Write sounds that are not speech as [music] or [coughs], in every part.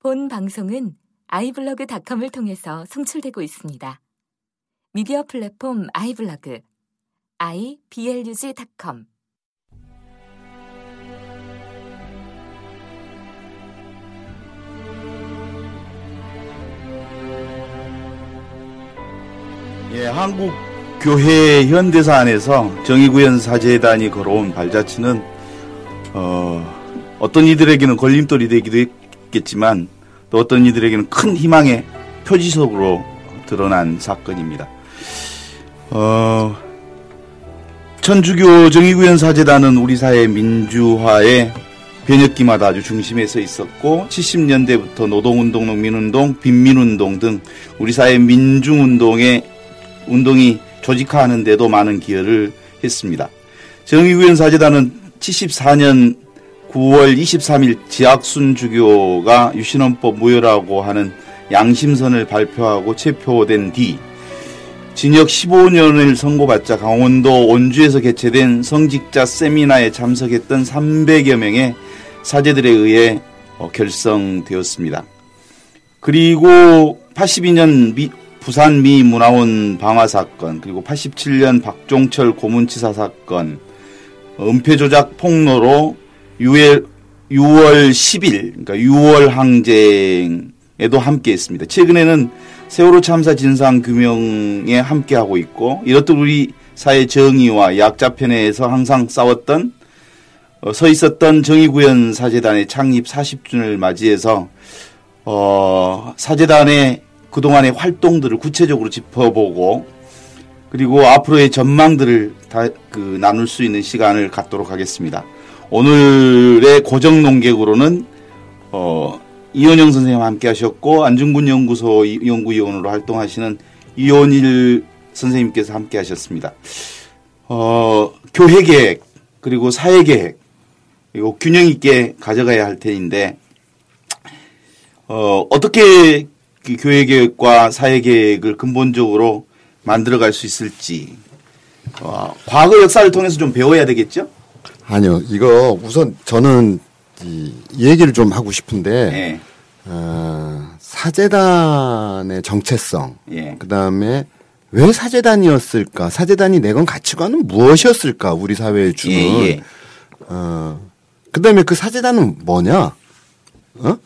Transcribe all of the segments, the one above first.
본 방송은 아이블로그닷컴을 통해서 송출되고 있습니다. 미디어 플랫폼 아이블로그 iblog.com 예, 한국 교회 현대사 안에서 정의구현 사재단이 걸어온 발자취는 어, 어떤 이들에게는 걸림돌이 되기도 했 겠지만 또 어떤 이들에게는 큰 희망의 표지석으로 드러난 사건입니다. 어, 천주교 정의구현 사재단은 우리 사회 민주화의 변혁기마다 아주 중심에 서 있었고 70년대부터 노동운동, 농민운동, 빈민운동 등 우리 사회 민중운동의 운동이 조직화하는 데도 많은 기여를 했습니다. 정의구현 사재단은 74년 9월 23일 지학순 주교가 유신헌법 무효라고 하는 양심선을 발표하고 체포된 뒤 징역 15년을 선고받자 강원도 온주에서 개최된 성직자 세미나에 참석했던 300여 명의 사제들에 의해 어, 결성되었습니다. 그리고 82년 미, 부산 미 문화원 방화 사건, 그리고 87년 박종철 고문치사 사건, 은폐 조작 폭로로 6월, 6월 10일, 그러니까 6월 항쟁에도 함께 했습니다. 최근에는 세월호 참사 진상 규명에 함께하고 있고, 이렇듯 우리 사회 정의와 약자편에서 항상 싸웠던, 어, 서 있었던 정의구현 사재단의 창립 40주년을 맞이해서, 어, 사재단의 그동안의 활동들을 구체적으로 짚어보고, 그리고 앞으로의 전망들을 다, 그, 나눌 수 있는 시간을 갖도록 하겠습니다. 오늘의 고정 농객으로는 어, 이원영 선생님 함께 하셨고 안중근 연구소 연구위원으로 활동하시는 이원일 선생님께서 함께 하셨습니다. 어, 교회 계획 그리고 사회 계획 그리고 균형 있게 가져가야 할 테인데 어, 어떻게 그 교회 계획과 사회 계획을 근본적으로 만들어갈 수 있을지 어, 과거 역사를 통해서 좀 배워야 되겠죠? 아니요, 이거 우선 저는 이 얘기를 좀 하고 싶은데 예. 어, 사재단의 정체성, 예. 그 다음에 왜 사재단이었을까? 사재단이 내건 가치관은 무엇이었을까? 우리 사회에 주는. 예, 예. 어, 그 다음에 그 사재단은 뭐냐? 어?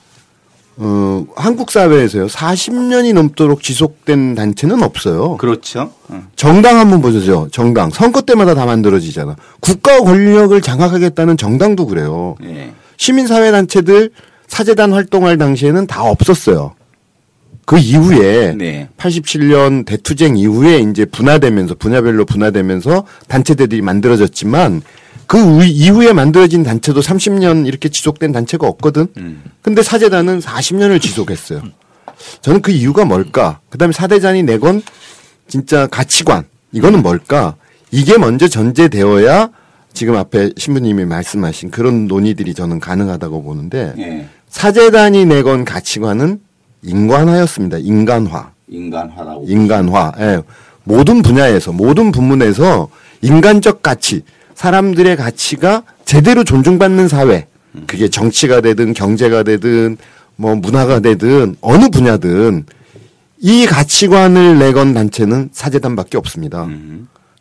어, 한국 사회에서요, 40년이 넘도록 지속된 단체는 없어요. 그렇죠. 어. 정당 한번 보죠. 정당. 선거 때마다 다 만들어지잖아. 국가 권력을 장악하겠다는 정당도 그래요. 예. 시민사회 단체들 사재단 활동할 당시에는 다 없었어요. 그 이후에 네. 87년 대투쟁 이후에 이제 분화되면서 분야별로 분화되면서 단체들이 만들어졌지만 그 우- 이후에 만들어진 단체도 30년 이렇게 지속된 단체가 없거든. 음. 근데 사재단은 40년을 지속했어요. 저는 그 이유가 뭘까? 그다음에 사대단이 내건 진짜 가치관 이거는 뭘까? 이게 먼저 전제되어야 지금 앞에 신부님이 말씀하신 그런 논의들이 저는 가능하다고 보는데 예. 사재단이 내건 가치관은 인간화였습니다. 인간화. 인간화라고. 인간화. 예. 모든 분야에서 모든 부문에서 인간적 가치, 사람들의 가치가 제대로 존중받는 사회. 그게 정치가 되든 경제가 되든 뭐 문화가 되든 어느 분야든 이 가치관을 내건 단체는 사재단밖에 없습니다.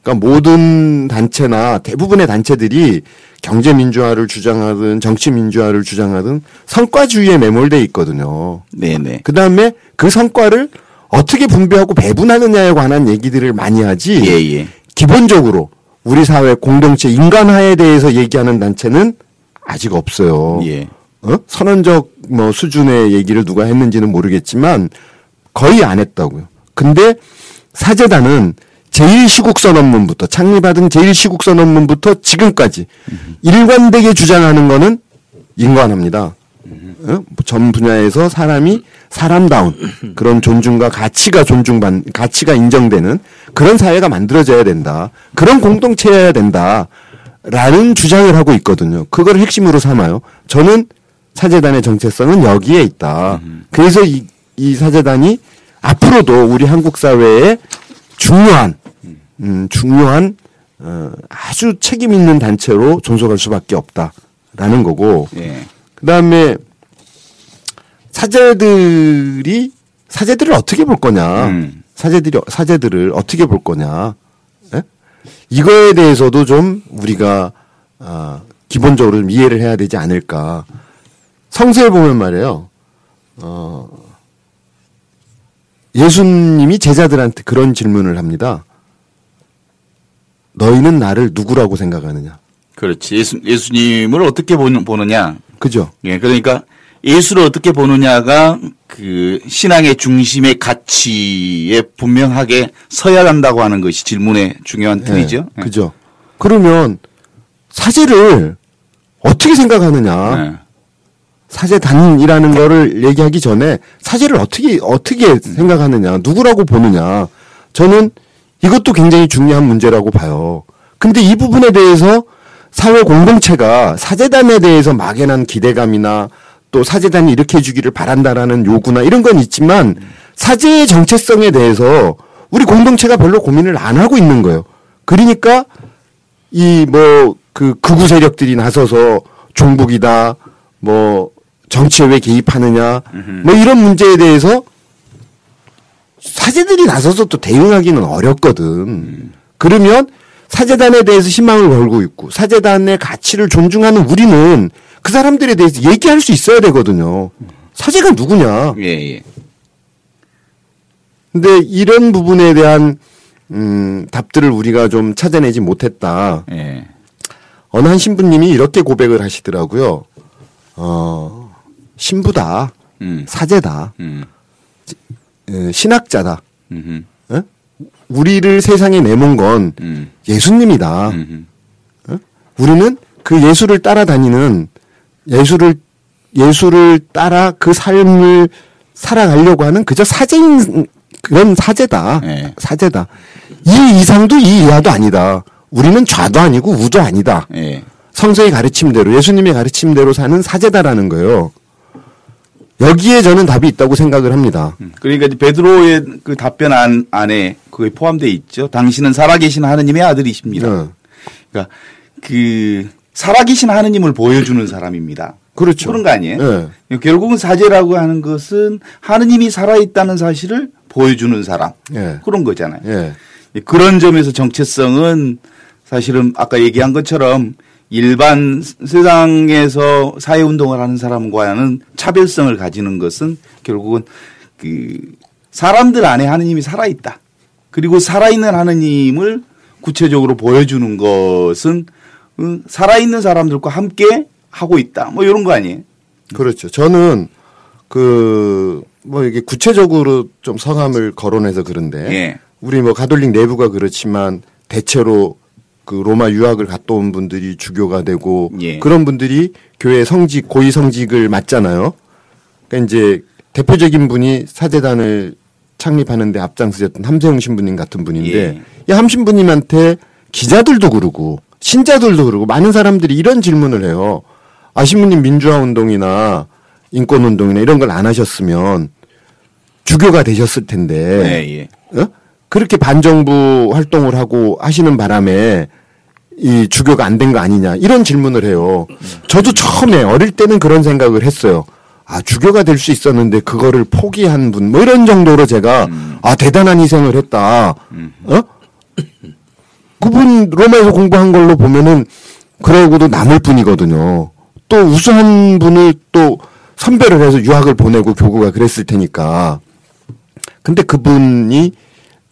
그러니까 모든 단체나 대부분의 단체들이 경제 민주화를 주장하든 정치 민주화를 주장하든 성과주의에 매몰돼 있거든요. 네네. 그 다음에 그 성과를 어떻게 분배하고 배분하느냐에 관한 얘기들을 많이 하지. 예, 예. 기본적으로 우리 사회 공동체 인간화에 대해서 얘기하는 단체는 아직 없어요. 예. 어? 선언적 뭐 수준의 얘기를 누가 했는지는 모르겠지만 거의 안 했다고요. 근데 사재단은 제1시국선언문부터 창립하던 제1시국선언문부터 지금까지 일관되게 주장하는 거는 인간합니다. 어? 전 분야에서 사람이 사람다운 그런 존중과 가치가 존중받 가치가 인정되는 그런 사회가 만들어져야 된다. 그런 공동체여야 된다. 라는 주장을 하고 있거든요. 그걸 핵심으로 삼아요. 저는 사재단의 정체성은 여기에 있다. 그래서 이, 이 사재단이 앞으로도 우리 한국 사회에 중요한 음, 중요한 어, 아주 책임 있는 단체로 존속할 수밖에 없다라는 거고 예. 그다음에 사제들이 사제들을 어떻게 볼 거냐? 음. 사제들이 사제들을 어떻게 볼 거냐? 예? 이거에 대해서도 좀 우리가 아, 기본적으로 좀 이해를 해야 되지 않을까? 성서에 보면 말이에요. 어, 예수님이 제자들한테 그런 질문을 합니다. 너희는 나를 누구라고 생각하느냐? 그렇지. 예수, 예수님을 어떻게 보느, 보느냐. 그죠? 예, 그러니까 예수를 어떻게 보느냐가 그 신앙의 중심의 가치에 분명하게 서야 한다고 하는 것이 질문의 중요한 틀이죠. 예, 그죠? 그러면 사제를 어떻게 생각하느냐? 예. 사제단이라는 거를 얘기하기 전에 사제를 어떻게 어떻게 생각하느냐, 누구라고 보느냐. 저는 이것도 굉장히 중요한 문제라고 봐요. 근데 이 부분에 대해서 사회 공동체가 사제단에 대해서 막연한 기대감이나 또 사제단이 이렇게 해주기를 바란다라는 요구나 이런 건 있지만 사제의 정체성에 대해서 우리 공동체가 별로 고민을 안 하고 있는 거예요. 그러니까 이 뭐 그 극우 세력들이 나서서 종북이다 뭐 정치에 왜 개입하느냐 뭐 이런 문제에 대해서 사제들이 나서서 또 대응하기는 어렵거든. 그러면 사제단에 대해서 희망을 걸고 있고 사제단의 가치를 존중하는 우리는 그 사람들에 대해서 얘기할 수 있어야 되거든요. 사제가 누구냐? 예, 예. 근데 이런 부분에 대한 음, 답들을 우리가 좀 찾아내지 못했다. 예. 어느 한 신부님이 이렇게 고백을 하시더라고요. 어, 신부다, 음. 사제다, 음. 에, 신학자다. 음. 에? 우리를 세상에 내몬 건 음. 예수님이다. 음. 우리는 그 예수를 따라다니는 예수를 예수를 따라 그 삶을 살아가려고 하는 그저 사제인 그런 사제다. 네. 사제다. 이 이상도 이 이하도 아니다. 우리는 좌도 아니고 우도 아니다. 예. 성서의 가르침대로 예수님의 가르침대로 사는 사제다라는 거예요. 여기에 저는 답이 있다고 생각을 합니다. 음. 그러니까 베드로의 그 답변 안, 안에 그게 포함되어 있죠. 당신은 살아계신 하느님의 아들이십니다. 네. 그러니까 그 살아계신 하느님을 보여주는 사람입니다. 그렇죠. 그런 거 아니에요? 네. 결국은 사제라고 하는 것은 하느님이 살아있다는 사실을 보여주는 사람. 예. 그런 거잖아요. 예. 그런 점에서 정체성은 사실은 아까 얘기한 것처럼 일반 세상에서 사회 운동을 하는 사람과는 차별성을 가지는 것은 결국은 그 사람들 안에 하느님이 살아있다. 그리고 살아있는 하느님을 구체적으로 보여주는 것은 음, 살아있는 사람들과 함께 하고 있다. 뭐 이런 거 아니에요? 그렇죠. 저는 그 뭐 이게 구체적으로 좀 성함을 거론해서 그런데 예. 우리 뭐 가톨릭 내부가 그렇지만 대체로 그 로마 유학을 갔다 온 분들이 주교가 되고 예. 그런 분들이 교회 성직 고위 성직을 맡잖아요. 그러니까 이제 대표적인 분이 사제단을 창립하는데 앞장서셨던 함세웅 신부님 같은 분인데 예. 이 함신부님한테 기자들도 그러고 신자들도 그러고 많은 사람들이 이런 질문을 해요. 아 신부님 민주화 운동이나 인권 운동이나 이런 걸 안 하셨으면 주교가 되셨을 텐데 예, 예. 어? 그렇게 반정부 활동을 하고 하시는 바람에 이 주교가 안 된 거 아니냐 이런 질문을 해요. 저도 처음에 어릴 때는 그런 생각을 했어요. 아 주교가 될 수 있었는데 그거를 포기한 분 뭐 이런 정도로 제가 아 대단한 희생을 했다. 어? 그분 로마에서 공부한 걸로 보면은 그러고도 남을 뿐이거든요. 또 우수한 분을 또 선별을 해서 유학을 보내고 교구가 그랬을 테니까. 근데 그분이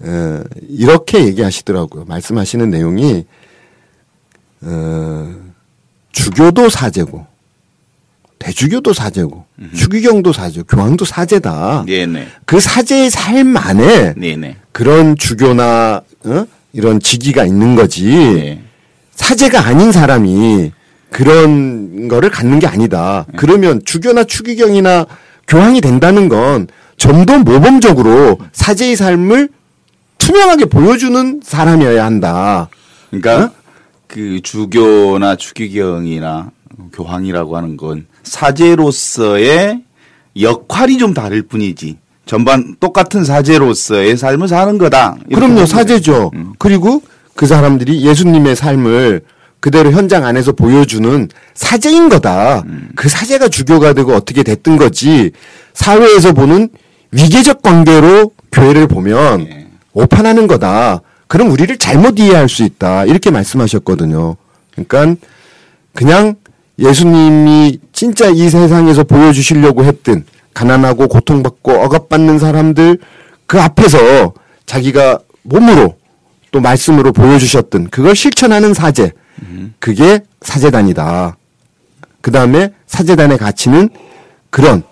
어, 이렇게 얘기하시더라고요. 말씀하시는 내용이 어, 주교도 사제고 대주교도 사제고 추기경도 사제, 교황도 사제다. 네, 네. 그 사제의 삶 안에 네, 네. 그런 주교나 어? 이런 직위가 있는 거지. 네. 사제가 아닌 사람이 그런 거를 갖는 게 아니다. 네. 그러면 주교나 추기경이나 교황이 된다는 건 좀 더 모범적으로 사제의 삶을 투명하게 보여주는 사람이어야 한다. 그러니까 그 주교나 추기경이나 교황이라고 하는 건 사제로서의 역할이 좀 다를 뿐이지 전반 똑같은 사제로서의 삶을 사는 거다. 그럼요, 사제죠. 음. 그리고 그 사람들이 예수님의 삶을 그대로 현장 안에서 보여주는 사제인 거다. 그 사제가 주교가 되고 어떻게 됐든 거지. 사회에서 보는 위계적 관계로 교회를 보면 예. 오판하는 거다. 그럼 우리를 잘못 이해할 수 있다. 이렇게 말씀하셨거든요. 그러니까 그냥 예수님이 진짜 이 세상에서 보여주시려고 했던 가난하고 고통받고 억압받는 사람들 그 앞에서 자기가 몸으로 또 말씀으로 보여주셨던 그걸 실천하는 사제. 그게 사제단이다. 그 다음에 사제단의 가치는 그런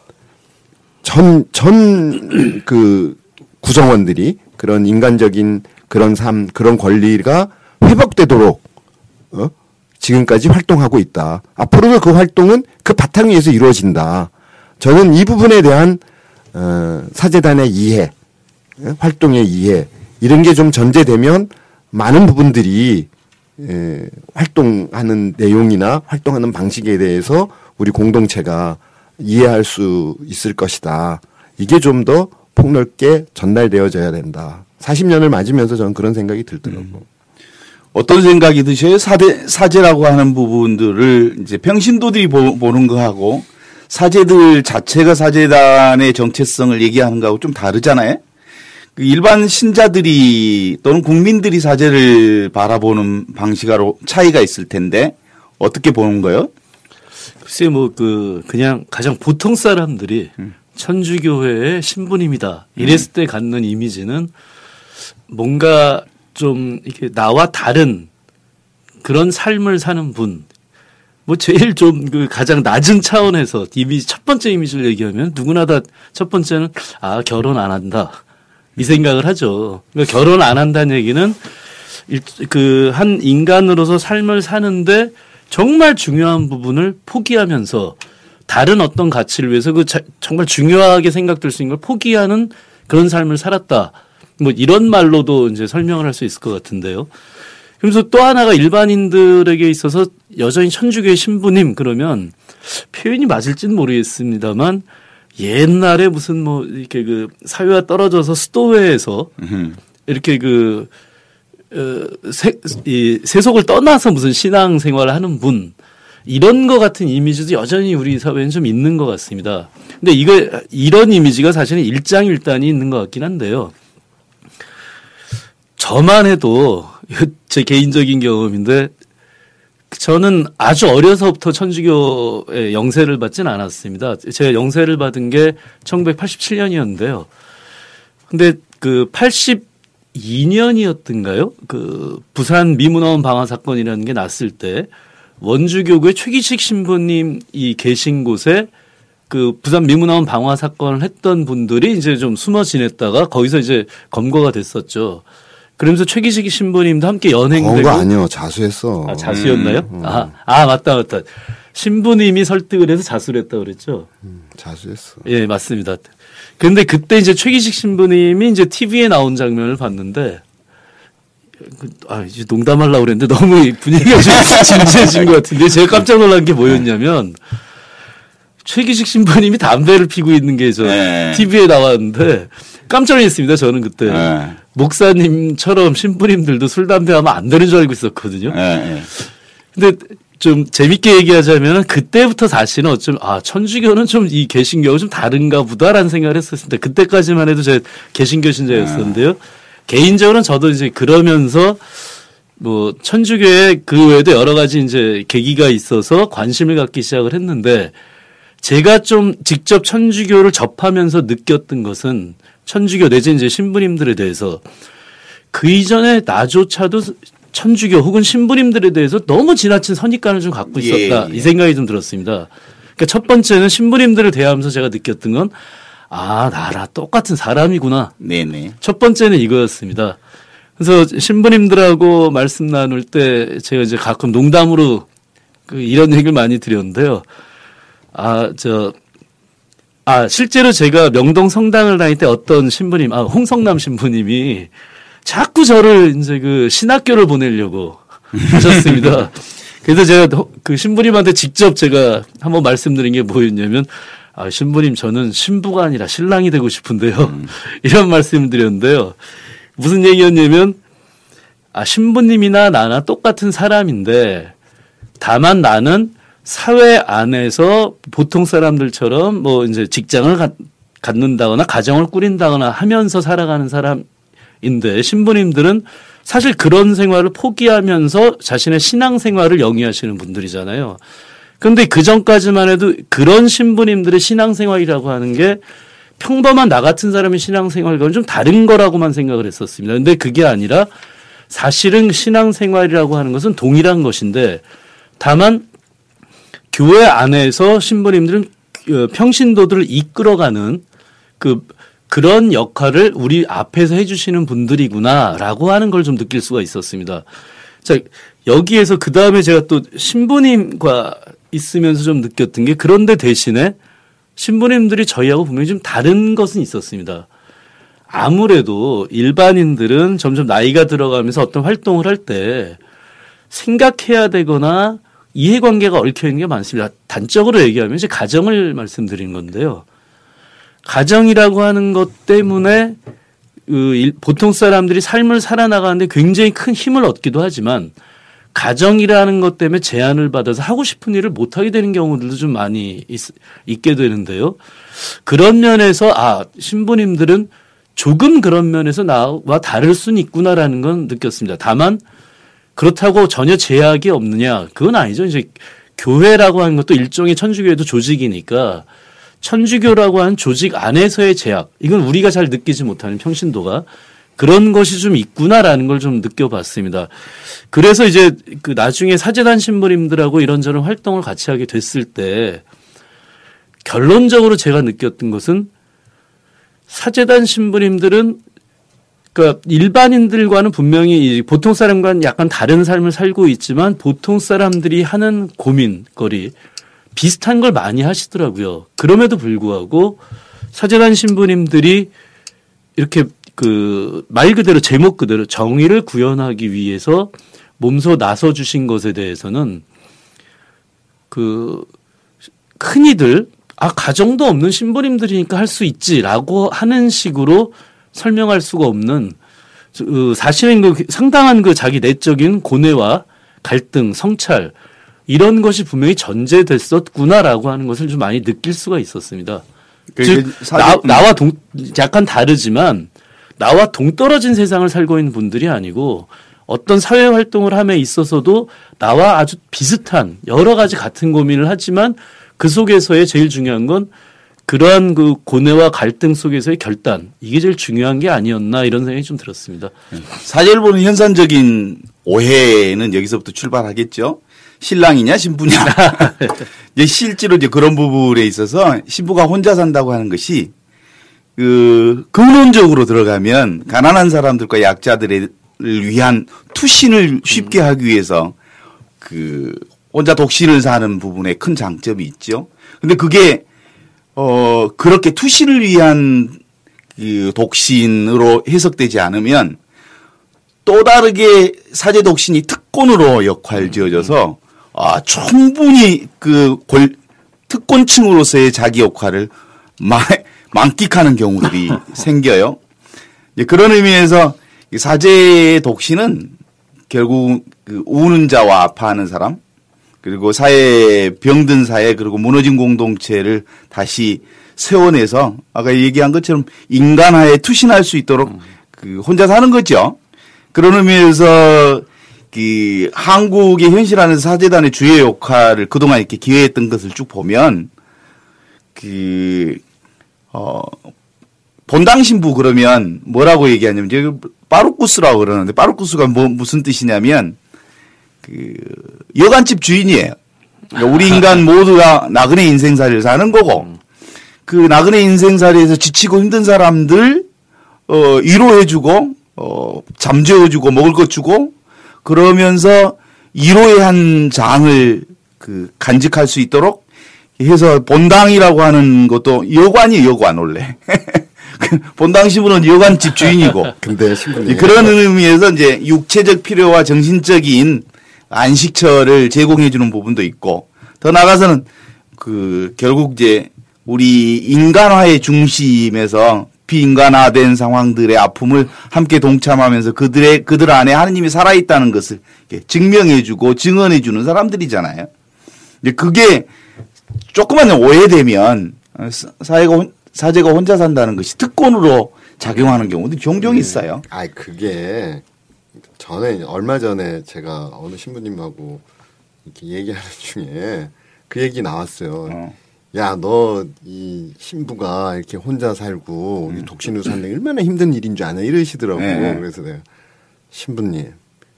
전, 전, 그, 구성원들이 그런 인간적인 그런 삶, 그런 권리가 회복되도록, 어? 지금까지 활동하고 있다. 앞으로도 그 활동은 그 바탕 위에서 이루어진다. 저는 이 부분에 대한, 어, 사제단의 이해, 어? 활동의 이해, 이런 게 좀 전제되면 많은 부분들이 에, 활동하는 내용이나 활동하는 방식에 대해서 우리 공동체가 이해할 수 있을 것이다. 이게 좀 더 폭넓게 전달되어져야 된다. 40년을 맞으면서 저는 그런 생각이 들더라고. 어떤 생각이 드셔요? 사대, 사제라고 하는 부분들을 이제 평신도들이 보, 는 거하고 사제들 자체가 사제단의 정체성을 얘기하는 거하고 좀 다르잖아요? 그 일반 신자들이 또는 국민들이 사제를 바라보는 방식하고 차이가 있을 텐데 어떻게 보는 거요? 글쎄 뭐 그 그냥 가장 보통 사람들이 음. 천주교회의 신부님이다 이랬을 때 갖는 이미지는 뭔가 좀 이렇게 나와 다른 그런 삶을 사는 분. 뭐 제일 좀 그 가장 낮은 차원에서 이미지 첫 번째 이미지를 얘기하면 누구나 다 첫 번째는 아 결혼 안 한다 이 생각을 하죠. 그러니까 결혼 안 한다는 얘기는 그 한 인간으로서 삶을 사는데 정말 중요한 부분을 포기하면서 다른 어떤 가치를 위해서 그 자- 정말 중요하게 생각될 수 있는 걸 포기하는 그런 삶을 살았다. 뭐 이런 말로도 이제 설명을 할 수 있을 것 같은데요. 그래서 또 하나가 일반인들에게 있어서 여전히 천주교의 신부님 그러면 표현이 맞을지는 모르겠습니다만 옛날에 무슨 뭐 이렇게 그 사회와 떨어져서 수도회에서 음. 이렇게 그, 어, 세, 이 세속을 떠나서 무슨 신앙 생활을 하는 분, 이런 거 같은 이미지도 여전히 우리 사회에는 좀 있는 것 같습니다. 근데 이거, 이런 이미지가 사실은 일장일단이 있는 것 같긴 한데요. 저만 해도 제 개인적인 경험인데 저는 아주 어려서부터 천주교의 영세를 받진 않았습니다. 제가 영세를 받은 게 1987년이었는데요. 근데 그 82년이었던가요? 그 부산 미문화원 방화 사건이라는 게 났을 때 원주교구의 최기식 신부님 이 계신 곳에 그 부산 미문화원 방화 사건을 했던 분들이 이제 좀 숨어 지냈다가 거기서 이제 검거가 됐었죠. 그러면서 최기식 신부님도 함께 연행되고 아니요. 자수했어. 아, 자수였나요? 아, 아, 맞다, 맞다. 신부님이 설득을 해서 자수를 했다고 그랬죠? 음, 자수했어. 예, 맞습니다. 근데 그때 이제 최기식 신부님이 이제 TV에 나온 장면을 봤는데, 그, 아, 이제 농담하려고 그랬는데 너무 이 분위기가 좀 [laughs] 진지해진 것 같은데, 제가 깜짝 놀란 게 뭐였냐면, 최기식 신부님이 담배를 피고 있는 게저 네. TV에 나왔는데, 깜짝 놀랐습니다, 저는 그때. 네. 목사님처럼 신부님들도 술, 담배 하면 안 되는 줄 알고 있었거든요. 예, 예. 근데 좀 재밌게 얘기하자면 그때부터 사실은 어쩜 아 천주교는 좀 이 개신교하고 좀 다른가 보다라는 생각을 했었습니다. 그때까지만 해도 제가 개신교 신자였었는데요. 개인적으로는 저도 이제 그러면서 뭐 천주교의 그 외에도 여러 가지 이제 계기가 있어서 관심을 갖기 시작을 했는데 제가 좀 직접 천주교를 접하면서 느꼈던 것은 천주교 내지 이제 신부님들에 대해서 그 이전에 나조차도 천주교 혹은 신부님들에 대해서 너무 지나친 선입관을 좀 갖고 있었다 예, 예. 이 생각이 좀 들었습니다. 그러니까 첫 번째는 신부님들을 대하면서 제가 느꼈던 건 아, 나라 똑같은 사람이구나. 네네. 첫 번째는 이거였습니다. 그래서 신부님들하고 말씀 나눌 때 제가 이제 가끔 농담으로 그 이런 얘기를 많이 드렸는데요. 아, 저, 아, 실제로 제가 명동 성당을 다닐 때 어떤 신부님, 아, 홍성남 신부님이 자꾸 저를 이제 그 신학교를 보내려고 [laughs] 하셨습니다. 그래서 제가 그 신부님한테 직접 제가 한번 말씀드린 게 뭐였냐면, 아, 신부님 저는 신부가 아니라 신랑이 되고 싶은데요. [laughs] 이런 말씀을 드렸는데요. 무슨 얘기였냐면, 아, 신부님이나 나나 똑같은 사람인데, 다만 나는 사회 안에서 보통 사람들처럼 뭐 이제 직장을 갖, 갖는다거나 가정을 꾸린다거나 하면서 살아가는 사람인데 신부님들은 사실 그런 생활을 포기하면서 자신의 신앙 생활을 영위하시는 분들이잖아요. 그런데 그 전까지만 해도 그런 신부님들의 신앙 생활이라고 하는 게 평범한 나 같은 사람의 신앙 생활과는 좀 다른 거라고만 생각을 했었습니다. 근데 그게 아니라 사실은 신앙 생활이라고 하는 것은 동일한 것인데 다만 교회 안에서 신부님들은 어, 평신도들을 이끌어가는 그 그런 역할을 우리 앞에서 해주시는 분들이구나라고 하는 걸 좀 느낄 수가 있었습니다. 자 여기에서 그 다음에 제가 또 신부님과 있으면서 좀 느꼈던 게 그런데 대신에 신부님들이 저희하고 분명히 좀 다른 것은 있었습니다. 아무래도 일반인들은 점점 나이가 들어가면서 어떤 활동을 할 때 생각해야 되거나 이해관계가 얽혀 있는 게 많습니다. 단적으로 얘기하면 이제 가정을 말씀드린 건데요. 가정이라고 하는 것 때문에 그 보통 사람들이 삶을 살아나가는데 굉장히 큰 힘을 얻기도 하지만 가정이라는 것 때문에 제한을 받아서 하고 싶은 일을 못하게 되는 경우들도 좀 많이 있, 게 되는데요. 그런 면에서 아 신부님들은 조금 그런 면에서 나와 다를 수는 있구나라는 건 느꼈습니다. 다만 그렇다고 전혀 제약이 없느냐 그건 아니죠. 이제 교회라고 하는 것도 일종의 천주교에도 조직이니까 천주교라고 하는 조직 안에서의 제약 이건 우리가 잘 느끼지 못하는 평신도가 그런 것이 좀 있구나라는 걸 좀 느껴봤습니다. 그래서 이제 그 나중에 사제단 신부님들하고 이런저런 활동을 같이 하게 됐을 때 결론적으로 제가 느꼈던 것은 사제단 신부님들은 그러니까 일반인들과는 분명히 보통 사람과는 약간 다른 삶을 살고 있지만 보통 사람들이 하는 고민거리 비슷한 걸 많이 하시더라고요. 그럼에도 불구하고 사제단 신부님들이 이렇게 그 말 그대로 제목 그대로 정의를 구현하기 위해서 몸소 나서 주신 것에 대해서는 그 흔히들 아 가정도 없는 신부님들이니까 할 수 있지라고 하는 식으로 설명할 수가 없는 그 사실은 그 상당한 그 자기 내적인 고뇌와 갈등, 성찰 이런 것이 분명히 전제됐었구나라고 하는 것을 좀 많이 느낄 수가 있었습니다. 즉 나, 나와 동 약간 다르지만 나와 동떨어진 세상을 살고 있는 분들이 아니고 어떤 사회 활동을 함에 있어서도 나와 아주 비슷한 여러 가지 같은 고민을 하지만 그 속에서의 제일 중요한 건 그러한 그 고뇌와 갈등 속에서의 결단 이게 제일 중요한 게 아니었나 이런 생각이 좀 들었습니다. 사제를 보는 현상적인 오해는 여기서부터 출발하겠죠. 신랑이냐 신부냐. [laughs] 실제로 이제 그런 부분에 있어서 신부가 혼자 산다고 하는 것이 그 근원적으로 들어가면 가난한 사람들과 약자들을 위한 투신을 쉽게 하기 위해서 그 혼자 독신을 사는 부분에 큰 장점이 있죠. 근데 그게 어 그렇게 투신을 위한 그 독신으로 해석되지 않으면 또 다르게 사제 독신이 특권으로 역할 지어져서 아 충분히 그 골, 특권층으로서의 자기 역할을 마, 만끽하는 경우들이 [laughs] 생겨요. 그런 의미에서 사제 독신은 결국 그 우는 자와 아파하는 사람 그리고 사회 병든 사회 그리고 무너진 공동체를 다시 세워내서 아까 얘기한 것처럼 인간화에 투신할 수 있도록 그 혼자 사는 거죠. 그런 의미에서 그 한국의 현실 안에서 사제단의 주요 역할을 그동안 이렇게 기회했던 것을 쭉 보면 그 어, 본당 신부 그러면 뭐라고 얘기하냐면 저기 빠루쿠스라고 그러는데 빠루쿠스가 뭐 무슨 뜻이냐면 그 여관집 주인이에요. 그러니까 우리 [laughs] 인간 모두가 나그네 인생살이를 사는 거고 그 나그네 인생살이에서 지치고 힘든 사람들 어 위로해주고 어 잠재워주고 먹을 것 주고 그러면서 위로의 한 장을 그 간직할 수 있도록 해서 본당이라고 하는 것도 여관이 여관 원래. [laughs] 그 본당 신부는 여관 집 주인이고. [laughs] 근데 신부님 그런 의미에서 이제 육체적 필요와 정신적인 안식처를 제공해 주는 부분도 있고 더 나가서는 그 결국 이제 우리 인간화의 중심에서 비인간화된 상황들의 아픔을 함께 동참하면서 그들의 그들 안에 하느님이 살아 있다는 것을 이렇게 증명해 주고 증언해 주는 사람들이잖아요. 이제 그게 조금만 오해되면 어, 사- 사회가 혼- 사제가 혼자 산다는 것이 특권으로 작용하는 경우도 종종 있어요. 아 그게 전에 얼마 전에 제가 어느 신부님하고 이렇게 얘기하는 [laughs] 중에 그 얘기 나왔어요. 어. 야 너 이 신부가 이렇게 혼자 살고 이 독신으로 사는 게 얼마나 힘든 일인 줄 아냐 이러시더라고. 네. 그래서 내가 신부님,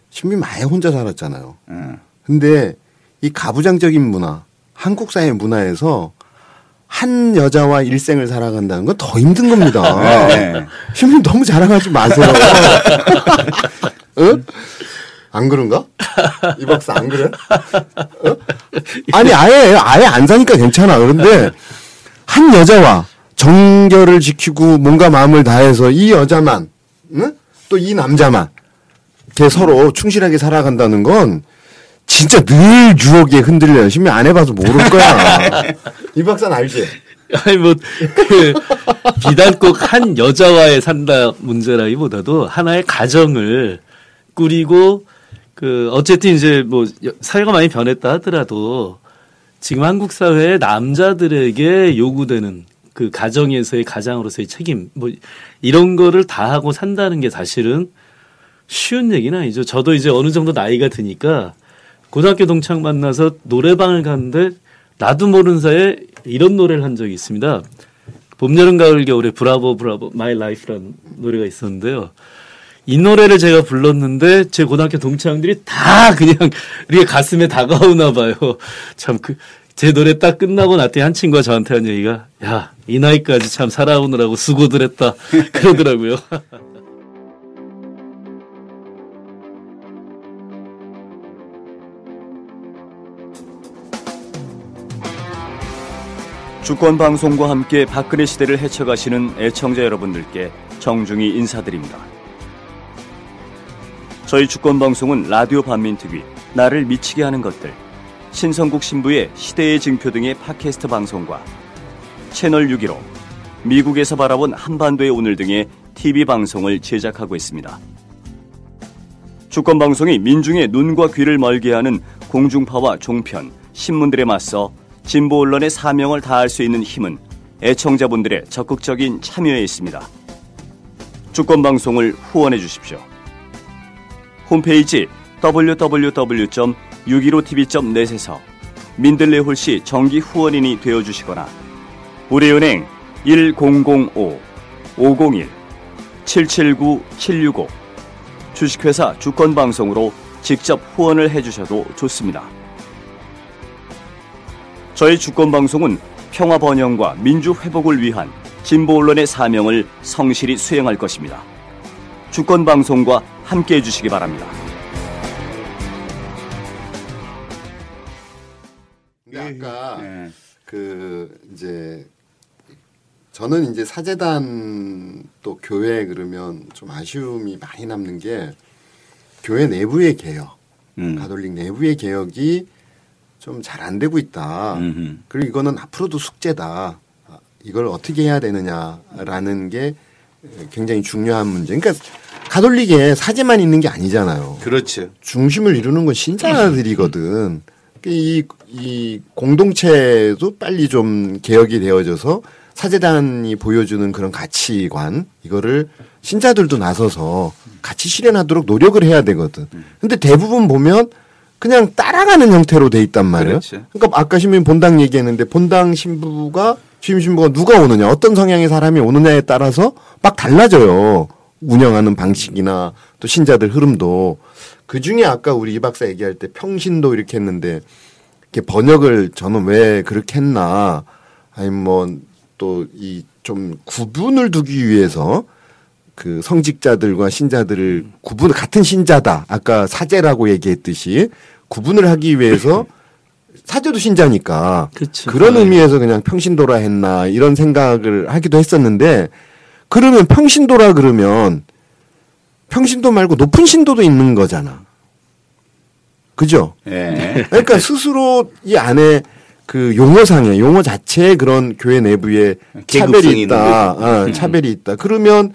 신부님 아예 혼자 살았잖아요. 어. 근데 이 가부장적인 문화, 한국 사회 문화에서 한 여자와 일생을 살아간다는 건 더 힘든 겁니다. [laughs] 네. 신부님 너무 자랑하지 마세요. [laughs] 응? 안 그런가? 이 박사 안 그래? 어? 아니 아예 아예 안 사니까 괜찮아. 그런데 한 여자와 정결을 지키고 뭔가 마음을 다해서 이 여자만, 응? 또이 남자만 이렇게 서로 충실하게 살아간다는 건 진짜 늘 유혹에 흔들려요. 신명 안 해봐서 모를 거야. [laughs] 이 박사는 알지? 아니 뭐그 비단 꼭 한 여자와의 산다 문제라기보다도 하나의 가정을 꾸리고 그 어쨌든 이제 뭐 여- 사회가 많이 변했다 하더라도 지금 한국 사회의 남자들에게 요구되는 그 가정에서의 가장으로서의 책임 뭐 이런 거를 다 하고 산다는 게 사실은 쉬운 얘기는 아니죠. 저도 이제 어느 정도 나이가 드니까 고등학교 동창 만나서 노래방을 갔는데 나도 모르는 사이에 이런 노래를 한 적이 있습니다. 봄, 여름, 가을, 겨울에 Bravo, Bravo, My Life라는 노래가 있었는데요. 이 노래를 제가 불렀는데 제 고등학교 동창들이 다 그냥 이렇게 가슴에 다가오나 봐요. 참 그, 제 노래 딱 끝나고 나더니 한 친구가 저한테 한 얘기가 야, 이 나이까지 참 살아오느라고 수고들 했다. [laughs] 그러더라고요. 주권 방송과 함께 박근혜 시대를 헤쳐가시는 애청자 여러분들께 정중히 인사드립니다. 저희 주권 방송은 라디오 반민특위, 나를 미치게 하는 것들, 신성국 신부의 시대의 증표 등의 팟캐스트 방송과 채널 615, 미국에서 바라본 한반도의 오늘 등의 TV 방송을 제작하고 있습니다. 주권 방송이 민중의 눈과 귀를 멀게 하는 공중파와 종편, 신문들에 맞서 진보 언론의 사명을 다할 수 있는 힘은 애청자분들의 적극적인 참여에 있습니다. 주권 방송을 후원해 주십시오. 홈페이지 www.615tv.net에서 민들레 홀씨 정기 후원인이 되어 주시거나 우리은행 1005-501-779-765 주식회사 주권방송으로 직접 후원을 해주셔도 좋습니다. 저희 주권 방송은 평화 번영과 민주 회복을 위한 진보 언론의 사명을 성실히 수행할 것입니다. 주권 방송과 함께 해 주시기 바랍니다. 근데 아까 네. 그 이제 저는 이제 사재단 또 교회 그러면 좀 아쉬움이 많이 남는 게 교회 내부의 개혁, 음. 가톨릭 내부의 개혁이 좀 잘 안 되고 있다. 음흠. 그리고 이거는 앞으로도 숙제다. 아, 이걸 어떻게 해야 되느냐라는 게 굉장히 중요한 문제. 그러니까 가톨릭에 사제만 있는 게 아니잖아요. 그렇죠. 중심을 이루는 건 신자들이거든. 이, 이 공동체도 빨리 좀 개혁이 되어져서 사제단이 보여주는 그런 가치관, 이거를 신자들도 나서서 같이 실현하도록 노력을 해야 되거든. 근데 대부분 보면 그냥 따라가는 형태로 돼 있단 말이에요. 그렇죠. 그러니까 아까 신부님 본당 얘기했는데 본당 신부가 주임 신부가 누가 오느냐, 어떤 성향의 사람이 오느냐에 따라서 막 달라져요. 운영하는 방식이나 또 신자들 흐름도 그 중에 아까 우리 이 박사 얘기할 때 평신도 이렇게 했는데 이렇게 번역을 저는 왜 그렇게 했나 아니면 뭐 또 이 좀 구분을 두기 위해서 그 성직자들과 신자들을 구분 같은 신자다 아까 사제라고 얘기했듯이 구분을 하기 위해서 [laughs] 사제도 신자니까 그쵸. 그런 네. 의미에서 그냥 평신도라 했나 이런 생각을 하기도 했었는데 그러면 평신도라 그러면 평신도 말고 높은 신도도 있는 거잖아. 그죠? 예. 그러니까 [laughs] 스스로 이 안에 그 용어상에 용어 자체에 그런 교회 내부에 차별이 있다. 어, 차별이 있다. 그러면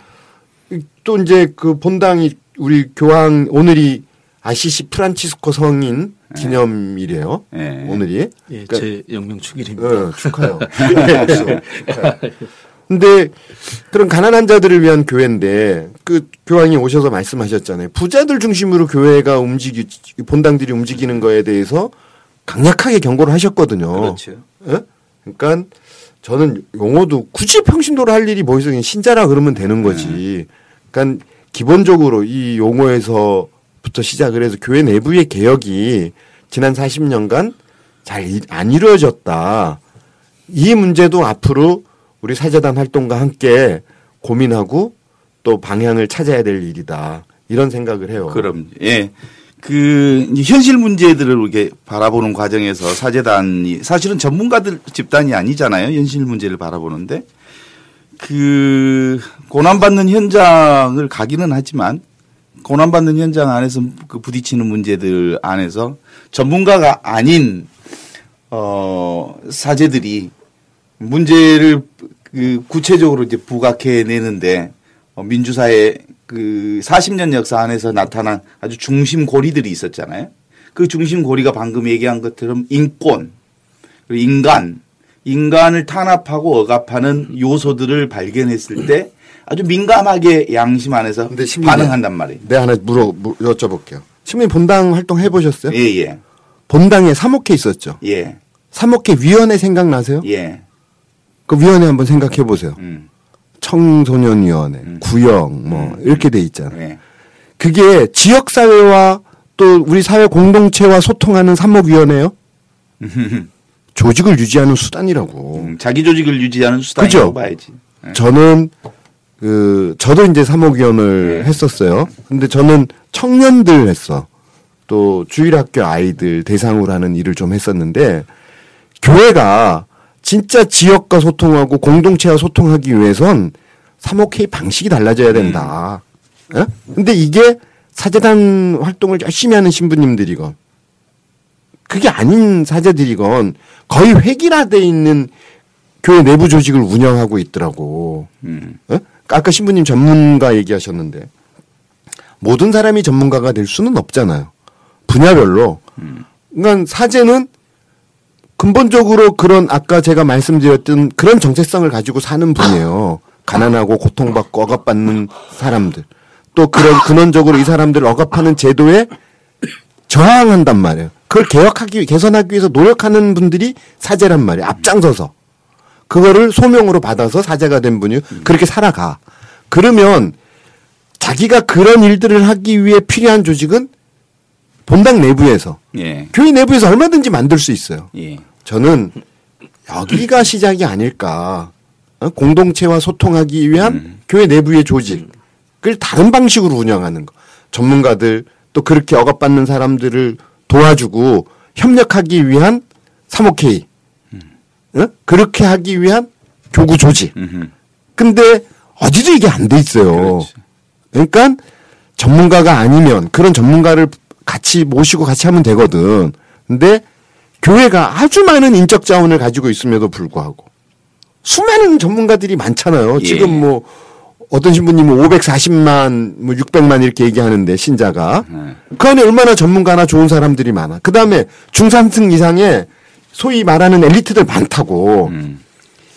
또 이제 그 본당이 우리 교황 오늘이 아시시 프란치스코 성인 기념일이에요. 예. 오늘이. 예, 그러니까 제 영명 축일입니다. 어, 축하요. [laughs] 근데 그런 가난한 자들을 위한 교회인데 그 교황이 오셔서 말씀하셨잖아요. 부자들 중심으로 교회가 움직이 본당들이 움직이는 거에 대해서 강력하게 경고를 하셨거든요. 그렇죠. 예? 그러니까 저는 용어도 굳이 평신도로 할 일이 뭐 있어 신자라 그러면 되는 거지. 그러니까 기본적으로 이 용어에서부터 시작을 해서 교회 내부의 개혁이 지난 40년간 잘 안 이루어졌다. 이 문제도 앞으로 우리 사재단 활동과 함께 고민하고 또 방향을 찾아야 될 일이다. 이런 생각을 해요. 그럼 예. 그 현실 문제들을 이렇게 바라보는 과정에서 사재단이 사실은 전문가들 집단이 아니잖아요. 현실 문제를 바라보는데 그 고난받는 현장을 가기는 하지만 고난받는 현장 안에서 그 부딪히는 문제들 안에서 전문가가 아닌 어 사제들이 문제를 그 구체적으로 이제 부각해 내는데 어, 민주사회 그 40년 역사 안에서 나타난 아주 중심 고리들이 있었잖아요. 그 중심 고리가 방금 얘기한 것처럼 인권, 인간, 인간을 탄압하고 억압하는 요소들을 발견했을 때 아주 민감하게 양심 안에서 반응한단 말이에요. 내가 하나 물어 물- 여쭤볼게요. 신민 본당 활동 해보셨어요? 예, 예, 본당에 사목회 있었죠. 예, 사목회 위원회 생각나세요? 예. 그 위원회 한번 생각해 보세요. 음, 청소년위원회, 구역 뭐 이렇게 돼 있잖아요. 예. 그게 지역 사회와 또 우리 사회 공동체와 소통하는 사목위원회요. [laughs] 조직을 유지하는 수단이라고. 음, 자기 조직을 유지하는 수단이라고 그죠? 봐야지. 예. 저는 그 저도 이제 사목위원을 네. 했었어요. 근데 저는 청년들 했어. 또 주일학교 아이들 대상으로 하는 일을 좀 했었는데 교회가 진짜 지역과 소통하고 공동체와 소통하기 위해선 사목회의 방식이 달라져야 된다. 예? 근데 이게 사제단 활동을 열심히 하는 신부님들이건 그게 아닌 사제들이건 거의 획일화돼 있는 교회 내부 조직을 운영하고 있더라고. 음, 예? 아까 신부님 전문가 얘기하셨는데 모든 사람이 전문가가 될 수는 없잖아요. 분야별로. 그러니까 사제는 근본적으로 그런 아까 제가 말씀드렸던 그런 정체성을 가지고 사는 분이에요. 가난하고 고통받고 억압받는 사람들. 또 그런 근원적으로 이 사람들을 억압하는 제도에 저항한단 말이에요. 그걸 개혁하기, 개선하기 위해서 노력하는 분들이 사제란 말이에요. 앞장서서. 그거를 소명으로 받아서 사제가 된 분이 그렇게 살아가. 그러면 자기가 그런 일들을 하기 위해 필요한 조직은 본당 내부에서 예, 교회 내부에서 얼마든지 만들 수 있어요. 예. 저는 여기가 시작이 아닐까. 어? 공동체와 소통하기 위한 교회 내부의 조직을 다른 방식으로 운영하는 거. 전문가들 또 그렇게 억압받는 사람들을 도와주고 협력하기 위한 사목회의. 어? 그렇게 하기 위한 교구 조직. 음흠. 근데 어디도 이게 안 돼 있어요. 그렇지. 그러니까 전문가가 아니면 그런 전문가를 같이 모시고 같이 하면 되거든. 근데 교회가 아주 많은 인적 자원을 가지고 있음에도 불구하고 수많은 전문가들이 많잖아요. 예. 지금 뭐 어떤 신부님은 540만, 뭐 600만 이렇게 얘기하는데 신자가 네. 그 안에 얼마나 전문가나 좋은 사람들이 많아. 그 다음에 중산층 이상의 소위 말하는 엘리트들 많다고. 음.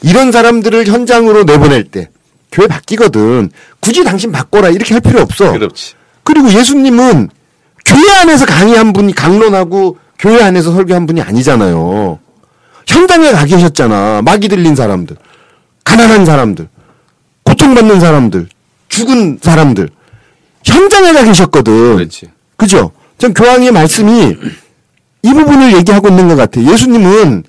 이런 사람들을 현장으로 내보낼 때 교회 바뀌거든. 굳이 당신 바꿔라 이렇게 할 필요 없어. 그렇지. 그리고 예수님은 교회 안에서 강의한 분이 강론하고 교회 안에서 설교한 분이 아니잖아요. 현장에 가 계셨잖아. 마귀 들린 사람들, 가난한 사람들, 고통받는 사람들, 죽은 사람들. 현장에 가 계셨거든. 그렇지. 그죠? 전 교황의 말씀이 이 부분을 얘기하고 있는 것 같아. 예수님은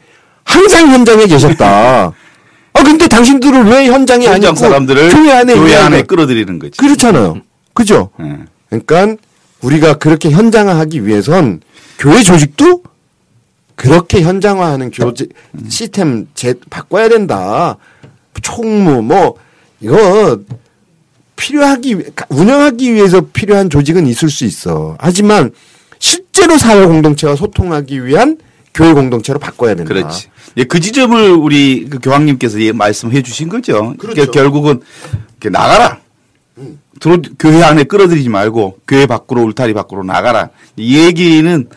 항상 현장에 계셨다. [laughs] 아 근데 당신들을 왜 현장에 현장 아니고 사람들을 교회 안에 교회. 안에 끌어들이는 거지. 그렇잖아요. 그죠? 예. 그러니까 우리가 그렇게 현장화하기 위해선 교회 조직도 그렇게 현장화하는 교직 시스템 제 바꿔야 된다. 총무 뭐 이거 필요하기 위- 운영하기 위해서 필요한 조직은 있을 수 있어. 하지만 실제로 사회 공동체와 소통하기 위한 교회 공동체로 바꿔야 된다. 그렇지. 예, 그 지점을 우리 그 교황님께서 예, 말씀해 주신 거죠. 그렇죠. 그러니까 결국은 나가라. 들어 교회 안에 끌어들이지 말고 교회 밖으로 울타리 밖으로 나가라. 이 얘기는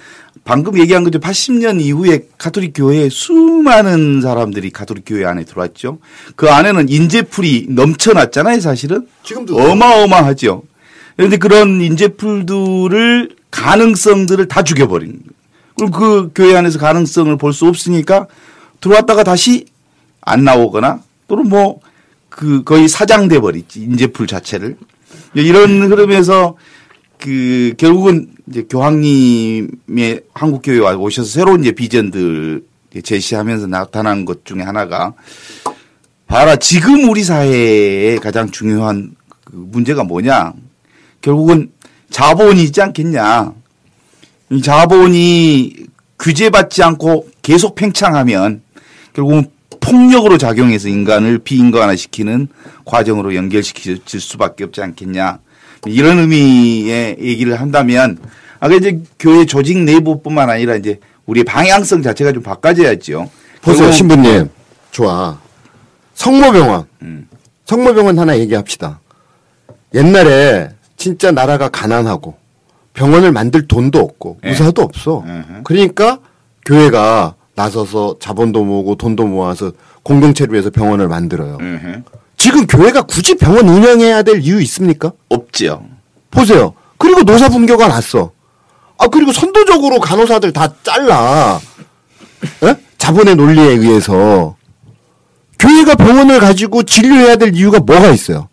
방금 얘기한 거죠. 80년 이후에 가톨릭 교회에 수많은 사람들이 가톨릭 교회 안에 들어왔죠. 그 안에는 인재풀이 넘쳐났잖아요, 사실은. 지금도 어마어마하죠. 그런데 그런 인재풀들을 가능성들을 다 죽여버린. 그럼 그 교회 안에서 가능성을 볼 수 없으니까 들어왔다가 다시 안 나오거나 또는 뭐 그 거의 사장돼 버리지 인재풀 자체를 이런 흐름에서 그 결국은 이제 교황님의 한국 교회에 와 오셔서 새로운 이제 비전들 제시하면서 나타난 것 중에 하나가 봐라 지금 우리 사회에 가장 중요한 그 문제가 뭐냐 결국은 자본이 있지 않겠냐 이 자본이 규제받지 않고 계속 팽창하면 결국은 폭력으로 작용해서 인간을 비인간화시키는 과정으로 연결시킬 수밖에 없지 않겠냐. 이런 의미의 얘기를 한다면 아까 이제 교회 조직 내부뿐만 아니라 이제 우리의 방향성 자체가 좀 바꿔져야죠. 보세요, 신부님. 좋아. 성모병원. 음. 성모병원 하나 얘기합시다. 옛날에 진짜 나라가 가난하고 병원을 만들 돈도 없고 예. 의사도 없어. 음흠. 그러니까 교회가 나서서 자본도 모으고 돈도 모아서 공동체를 위해서 병원을 만들어요. 지금 교회가 굳이 병원 운영해야 될 이유 있습니까? 없죠. 보세요. 그리고 노사 분교가 났어. 아 그리고 선도적으로 간호사들 다 잘라. 에? 자본의 논리에 의해서 교회가 병원을 가지고 진료해야 될 이유가 뭐가 있어요?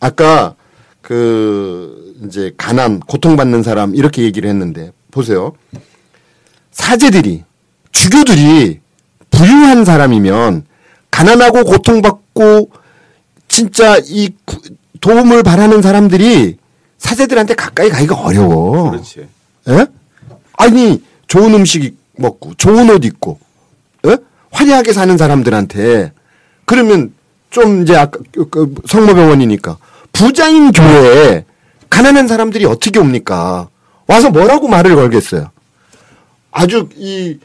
아까 그 이제 가난 고통받는 사람 이렇게 얘기를 했는데 보세요. 사제들이 주교들이 부유한 사람이면 가난하고 고통받고 진짜 이 구- 도움을 바라는 사람들이 사제들한테 가까이 가기가 어려워. 그렇지. 예? 아니 좋은 음식 먹고 좋은 옷 입고 예? 화려하게 사는 사람들한테 그러면 좀 이제 아까 그- 그 성모병원이니까 부자인 교회에 가난한 사람들이 어떻게 옵니까? 와서 뭐라고 말을 걸겠어요? 아주 이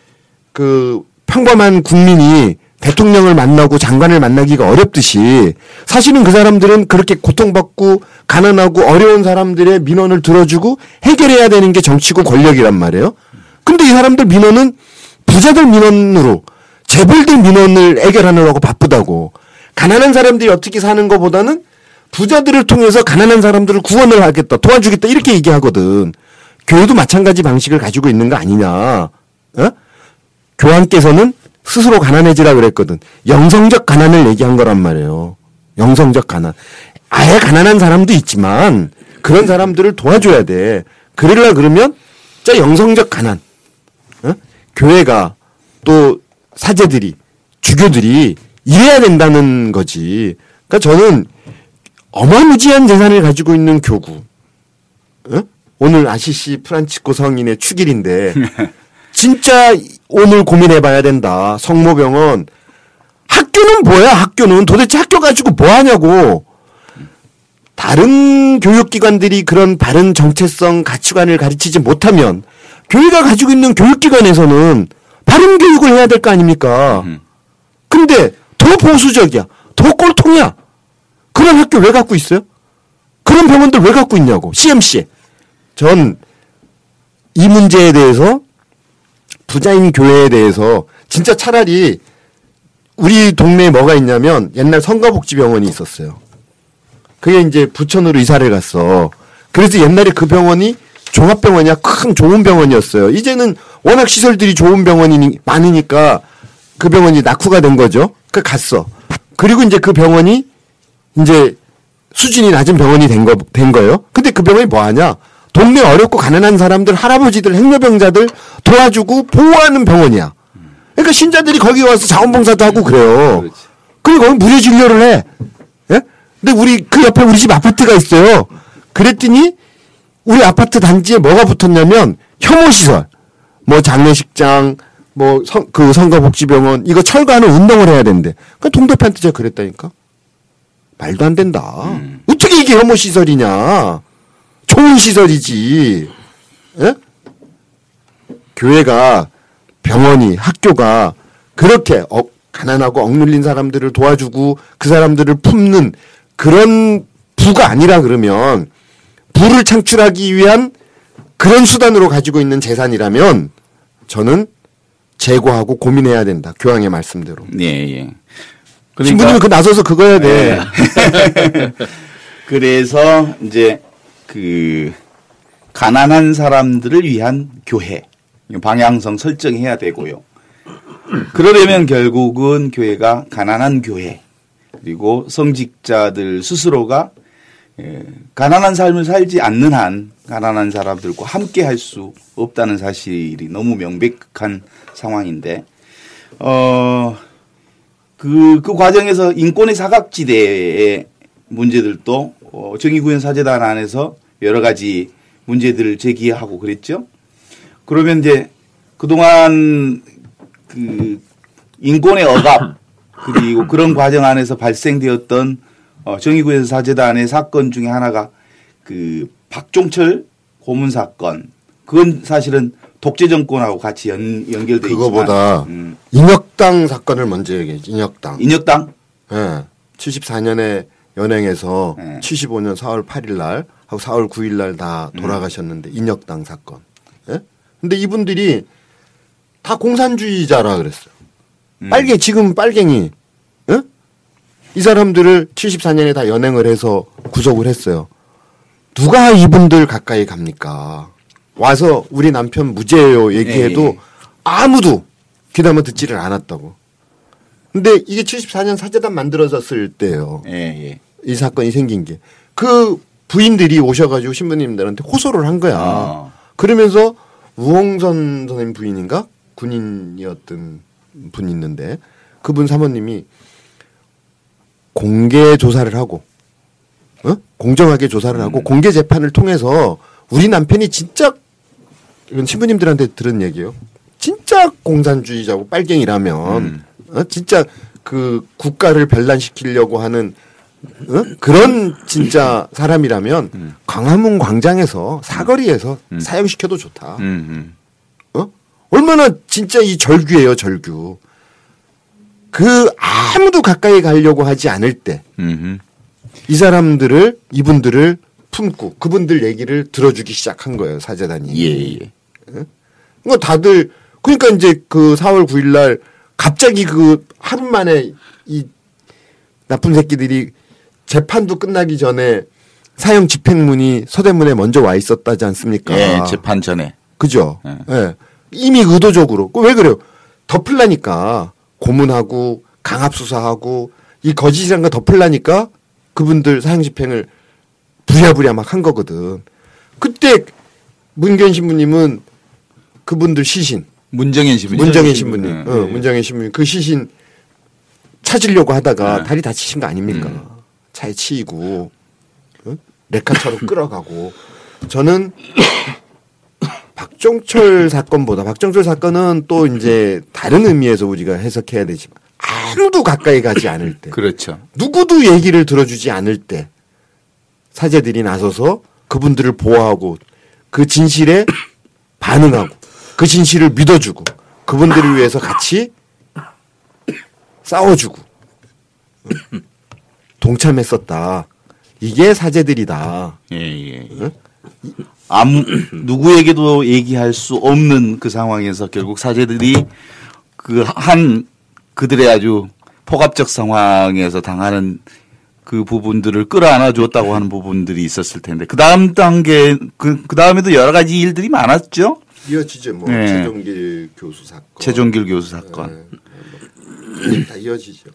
그 평범한 국민이 대통령을 만나고 장관을 만나기가 어렵듯이 사실은 그 사람들은 그렇게 고통받고 가난하고 어려운 사람들의 민원을 들어주고 해결해야 되는 게 정치고 권력이란 말이에요. 근데 이 사람들 민원은 부자들 민원으로 재벌들 민원을 해결하느라고 바쁘다고 가난한 사람들이 어떻게 사는 것보다는 부자들을 통해서 가난한 사람들을 구원을 하겠다 도와주겠다 이렇게 얘기하거든. 교회도 마찬가지 방식을 가지고 있는 거 아니냐. 어? 교황께서는 스스로 가난해지라 그랬거든. 영성적 가난을 얘기한 거란 말이에요. 영성적 가난. 아예 가난한 사람도 있지만 그런 사람들을 도와줘야 돼. 그러려 그러면 진짜 영성적 가난. 어? 교회가 또 사제들이 주교들이 이래야 된다는 거지. 그러니까 저는 어마무지한 재산을 가지고 있는 교구. 어? 오늘 아시시 프란치코 성인의 축일인데 [laughs] 진짜 오늘 고민해봐야 된다. 성모병원 학교는 뭐야? 학교는 도대체 학교 가지고 뭐 하냐고. 다른 교육기관들이 그런 바른 정체성 가치관을 가르치지 못하면 교회가 가지고 있는 교육기관에서는 바른 교육을 해야 될 거 아닙니까? 근데 더 보수적이야. 더 꼴통이야. 그런 학교 왜 갖고 있어요? 그런 병원들 왜 갖고 있냐고. CMC. 전 이 문제에 대해서 부자인 교회에 대해서 진짜 차라리 우리 동네에 뭐가 있냐면 옛날 성가복지병원이 있었어요. 그게 이제 부천으로 이사를 갔어. 그래서 옛날에 그 병원이 종합병원이야. 큰 좋은 병원이었어요. 이제는 워낙 시설들이 좋은 병원이 많으니까 그 병원이 낙후가 된 거죠. 그 갔어. 그리고 이제 그 병원이 이제 수준이 낮은 병원이 된 거, 된 거예요. 근데 그 병원이 뭐 하냐? 동네 어렵고 가난한 사람들, 할아버지들, 행여병자들 도와주고 보호하는 병원이야. 그러니까 신자들이 거기 와서 자원봉사도 하고 그래요. 그리고 거기 무료 진료를 해. 예? 근데 우리 그 옆에 우리 집 아파트가 있어요. 그랬더니 우리 아파트 단지에 뭐가 붙었냐면 혐오 시설, 뭐 장례식장, 뭐그 선거복지병원 이거 철거하는 운동을 해야 된대. 그 동대표한테 제가 그랬다니까. 말도 안 된다. 어떻게 이게 혐오 시설이냐? 좋은 시설이지. 예? 교회가 병원이 학교가 그렇게 어, 가난하고 억눌린 사람들을 도와주고 그 사람들을 품는 그런 부가 아니라 그러면 부를 창출하기 위한 그런 수단으로 가지고 있는 재산이라면 저는 제고하고 고민해야 된다. 교황의 말씀대로. 예, 예. 신부님은 그 나서서 그거 해야 돼. [laughs] 그래서 이제 그 가난한 사람들을 위한 교회 방향성 설정해야 되고요. 그러려면 결국은 교회가 가난한 교회 그리고 성직자들 스스로가 예, 가난한 삶을 살지 않는 한 가난한 사람들과 함께 할 수 없다는 사실이 너무 명백한 상황인데 어 그, 그 과정에서 인권의 사각지대의 문제들도 어, 정의구현 사재단 안에서 여러 가지 문제들을 제기하고 그랬죠. 그러면 이제 그동안 그 인권의 억압 그리고 그런 과정 안에서 발생되었던 어, 정의구현 사재단의 사건 중에 하나가 그 박종철 고문 사건. 그건 사실은 독재 정권하고 같이 연, 연결돼 그거보다 있지만 음, 인혁당 사건을 먼저 얘기해. 인혁당. 인혁당 예. 74년에 연행해서 네. 75년 4월 8일 날 하고 4월 9일 날다 음. 돌아가셨는데 인혁당 사건. 예? 근데 이분들이 다 공산주의자라 그랬어요. 음. 빨갱 지금 빨갱이. 예? 이 사람들을 74년에 다 연행을 해서 구속을 했어요. 누가 이분들 가까이 갑니까? 와서 우리 남편 무죄예요 얘기해도 예, 예. 아무도 귀담아 듣지를 않았다고. 근데 이게 74년 사재단 만들어졌을 때예요. 예, 예. 이 사건이 생긴 게. 그 부인들이 오셔가지고 신부님들한테 호소를 한 거야. 아. 그러면서 우홍선 선생님 부인인가? 군인이었던 분 있는데 그분 사모님이 공개 조사를 하고 어? 공정하게 조사를 하고 음. 공개 재판을 통해서 우리 남편이 진짜 이건 신부님들한테 들은 얘기예요. 진짜 공산주의자고 빨갱이라면 음. 어? 진짜 그 국가를 변란시키려고 하는 어? 그런 진짜 사람이라면 광화문 광장에서 사거리에서 음. 사형시켜도 좋다. 음, 음. 어? 얼마나 진짜 이 절규예요, 절규. 그 아무도 가까이 가려고 하지 않을 때이 음, 사람들을 이분들을 품고 그분들 얘기를 들어주기 시작한 거예요, 사재단이. 예, 예. 뭐 다들 그러니까 이제 그 4월 9일 날 갑자기 그 하루 만에 이 나쁜 새끼들이 재판도 끝나기 전에 사형 집행문이 서대문에 먼저 와 있었다지 않습니까? 예, 재판 전에. 그죠? 예. 예. 이미 의도적으로. 그왜 그래요? 덮으려니까 고문하고 강압수사하고 이 거짓이란 거 덮으려니까 그분들 사형 집행을 부랴부랴 막 한 거거든. 그때 문견 신부님은 그분들 시신 문정현 신부. 문정현 신부님, 예, 어, 예. 문정현 신부님 그 시신 찾으려고 하다가 네. 다리 다치신 거 아닙니까? 음. 차에 치이고 어? 레카차로 [laughs] 끌어가고 저는 [coughs] 박종철 사건보다 박종철 사건은 또 이제 다른 의미에서 우리가 해석해야 되지만 아무도 가까이 가지 않을 때 그렇죠. 누구도 얘기를 들어주지 않을 때 사제들이 나서서 그분들을 보호하고 그 진실에 [coughs] 반응하고 그 진실을 믿어주고 그분들을 위해서 같이 싸워주고 동참했었다. 이게 사제들이다. 예, 예. 예. 아무 누구에게도 얘기할 수 없는 그 상황에서 결국 사제들이 그 한 그들의 아주 폭압적 상황에서 당하는 그 부분들을 끌어안아 주었다고 하는 부분들이 있었을 텐데 그 다음 단계 그, 그 다음에도 여러 가지 일들이 많았죠. 이어지죠. 뭐 네. 최종길 교수 사건. 최종길 교수 사건. 네, 다 이어지죠.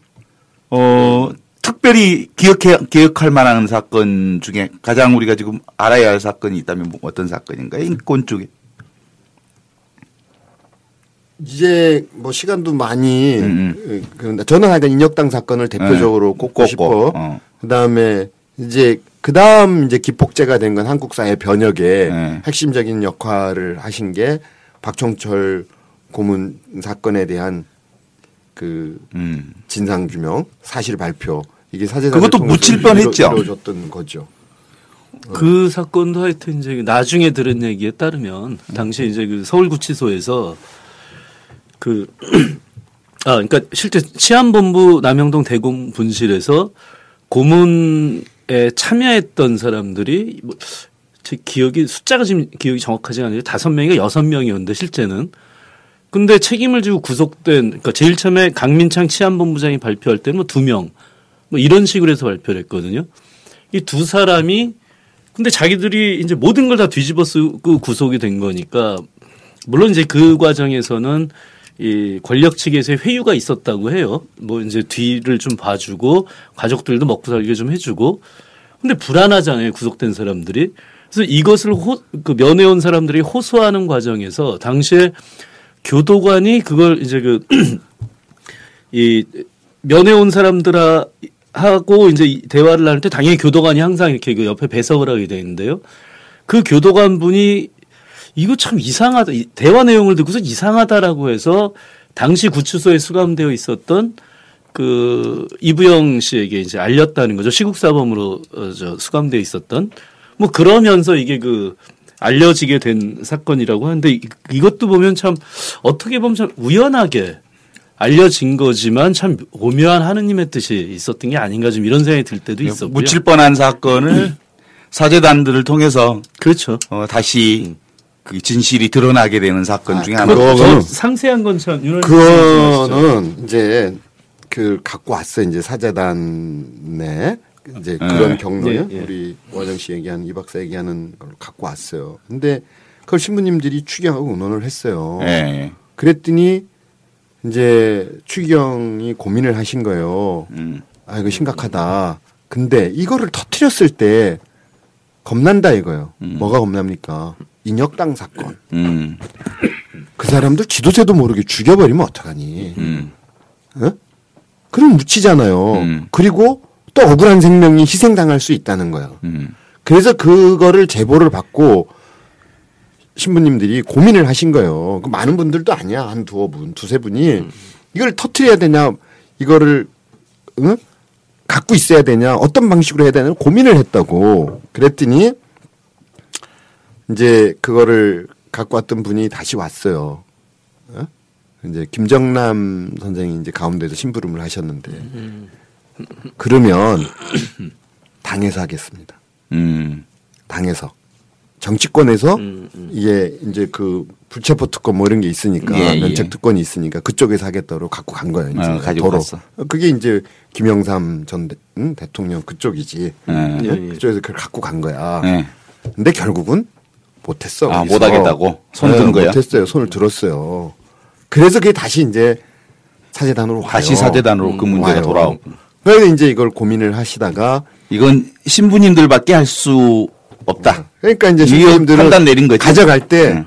어, 특별히 기억해, 기억할 만한 사건 중에 가장 우리가 지금 알아야 할 사건이 있다면 뭐 어떤 사건인가요? 인권 쪽에. 이제 뭐 시간도 많이 음, 그런데 저는 하여간 인혁당 사건을 대표적으로 꼽고 꼽고, 싶어. 어. 그다음에 이제 그 다음 이제 기폭제가 된 건 한국 사회 변혁에 네. 핵심적인 역할을 하신 게 박종철 고문 사건에 대한 그 음. 진상 규명, 사실 발표 이게 사제단 그것도 묻힐 뻔했죠. 이루어졌던 거죠. 그 사건도 하여튼 이제 나중에 들은 얘기에 따르면 당시에 이제 그 서울구치소에서 그 [clears throat] 아, 그러니까 실제 치안본부 남영동 대공 분실에서 고문 참여했던 사람들이 뭐, 제 기억이 숫자가 지금 기억이 정확하지 않아요. 다섯 명인가 여섯 명이었는데 실제는 근데 책임을 지고 구속된 그러니까 제일 처음에 강민창 치안본부장이 발표할 때는 뭐 두 명 뭐 이런 식으로 해서 발표를 했거든요. 이 두 사람이 근데 자기들이 이제 모든 걸 다 뒤집어 쓰고 구속이 된 거니까 물론 이제 그 과정에서는 이 권력 측에서의 회유가 있었다고 해요. 뭐 이제 뒤를 좀 봐주고 가족들도 먹고 살게 좀 해주고 근데 불안하잖아요. 구속된 사람들이. 그래서 이것을 호, 그 면회온 사람들이 호소하는 과정에서 당시에 교도관이 그걸 이제 그 [clears throat] 이 면회 온 사람들하고 이제 대화를 때 당연히 교도관이 항상 이렇게 그 옆에 배석을 하게 되는데요. 그 교도관 분이 이거 참 이상하다. 대화 내용을 듣고서 이상하다라고 해서 당시 구치소에 수감되어 있었던 그 이부영 씨에게 이제 알렸다는 거죠. 시국사범으로 어, 저 수감되어 있었던 뭐 그러면서 이게 그 알려지게 된 사건이라고 하는데 이- 이것도 보면 참 어떻게 보면 참 우연하게 알려진 거지만 참 오묘한 하느님의 뜻이 있었던 게 아닌가 좀 이런 생각이 들 때도 있었고요. 묻힐 뻔한 사건을 [clears throat] 사제단들을 통해서 그렇죠. 어, 다시 그 진실이 드러나게 되는 사건 아, 중에 그거- 하나. 더 그거는- 상세한 선생님 말씀하시죠. 그거는 이제 그 갖고 왔어요. 이제 사재단에 이제 그런 네. 경로요. 예, 예. 우리 원영 씨 얘기하는 이 박사 얘기하는 걸 갖고 왔어요. 근데 그걸 신부님들이 추경하고 의논을 했어요. 예. 그랬더니 이제 추경이 고민을 하신 거예요. 음. 아 이거 심각하다. 근데 이거를 터트렸을 때 겁난다 이거요. 뭐가 겁납니까? 인혁당 사건. 음. 그 사람들 지도세도 모르게 죽여버리면 어떡하니? 음. 어? 그럼 묻히잖아요. 음. 그리고 또 억울한 생명이 희생당할 수 있다는 거예요. 음. 그래서 그거를 제보를 받고 신부님들이 고민을 하신 거예요. 그 많은 분들도 아니야. 한 두어 분, 두세 분이 이걸 터트려야 되냐, 이거를, 응? 갖고 있어야 되냐, 어떤 방식으로 해야 되냐 고민을 했다고. 그랬더니 이제 그거를 갖고 왔던 분이 다시 왔어요. 어? 이제 김정남 선생이 이제 가운데서 심부름을 하셨는데 그러면 [coughs] 당에서 하겠습니다. 음. 당에서 정치권에서 음, 음. 이게 이제 그 불체포 특권 뭐 이런 게 있으니까 예, 예. 면책 특권이 있으니까 그쪽에서 하겠다고 갖고 간 거예요. 이제 어, 가지고 도로. 갔어. 그게 이제 김영삼 전 대, 응? 대통령 그쪽이지. 예. 응? 예, 예. 그쪽에서 그걸 갖고 간 거야. 예. 근데 결국은 못했어. 아. 못하겠다고? 손 네, 든 거야? 못했어요. 손을 들었어요. 그래서 그게 다시 이제 사재단으로 와요. 다시 사제단으로 그 문제가 와요. 돌아오고. 그래서 이제 이걸 고민을 하시다가 이건 신부님들밖에 할 수 없다. 그러니까 이제 이 신부님들은 판단 내린 거지. 가져갈 때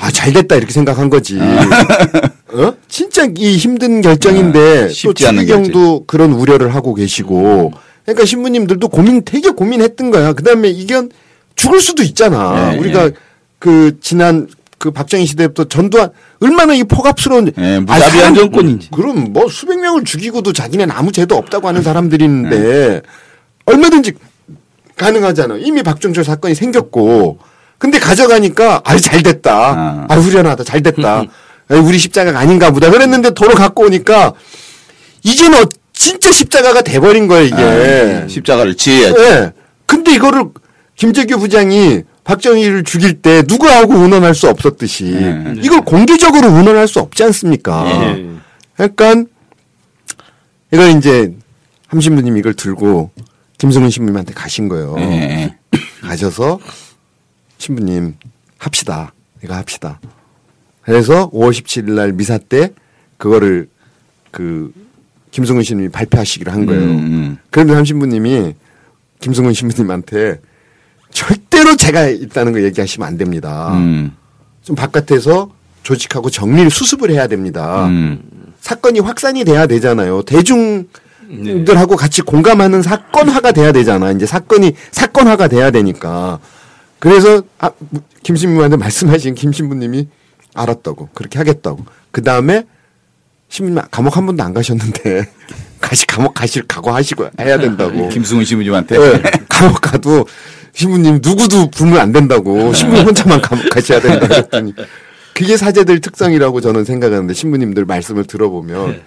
아, 잘 됐다 이렇게 생각한 거지. 어? 진짜 이 힘든 결정인데 아, 또 추기경도 그런 우려를 하고 계시고 그러니까 신부님들도 고민 되게 고민했던 거야. 그다음에 이건 죽을 수도 있잖아. 예, 우리가 예. 그 지난 그 박정희 시대부터 전두환 얼마나 이 포갑스러운 예, 아, 무자비한 정권이지. 그럼 뭐 수백 명을 죽이고도 자기는 아무 죄도 없다고 하는 사람들이 있는데 얼마든지 가능하잖아. 이미 박정철 사건이 생겼고. 근데 가져가니까 아유 잘 됐다. 아. 아 후련하다. 잘 됐다. 아유, 우리 십자가가 아닌가 보다. 그랬는데 도로 갖고 오니까 이제는 어- 진짜 십자가가 돼버린 거야 이게. 아, 십자가를 지어야지. 예. 근데 이거를 김재규 부장이 박정희를 죽일 때 누구하고 의논할 수 없었듯이 네. 이걸 공개적으로 의논할 수 없지 않습니까? 예. 그러니까 이걸 이제 함신부님 이걸 들고 김성은 신부님한테 가신 거예요. 예. 가셔서 신부님 합시다. 이거 합시다. 그래서 5월 17일 날 미사 때 그거를 그 김성은 신부님이 발표하시기로 한 거예요. 음, 음. 그런데 함신부님이 김성은 신부님한테 절대로 제가 있다는 거 얘기하시면 안 됩니다. 음. 좀 바깥에서 조직하고 정리를 수습을 해야 됩니다. 음. 사건이 확산이 돼야 되잖아요. 대중 들하고 같이 공감하는 사건화가 돼야 되잖아. 이제 사건이 사건화가 돼야 되니까. 그래서 아, 김신부한테 말씀하신 김신부님이 알았다고 그렇게 하겠다고. 그 다음에 신부님 감옥 한 번도 안 가셨는데 가시 감옥 가실 각오하시고 해야 된다고. [laughs] 김승훈 신부님한테. 네, 감옥 가도 신부님 누구도 부르면 안 된다고 신부님 혼자만 감옥 가셔야 된다고 했더니 그게 사제들 특성이라고 저는 생각하는데 신부님들 말씀을 들어보면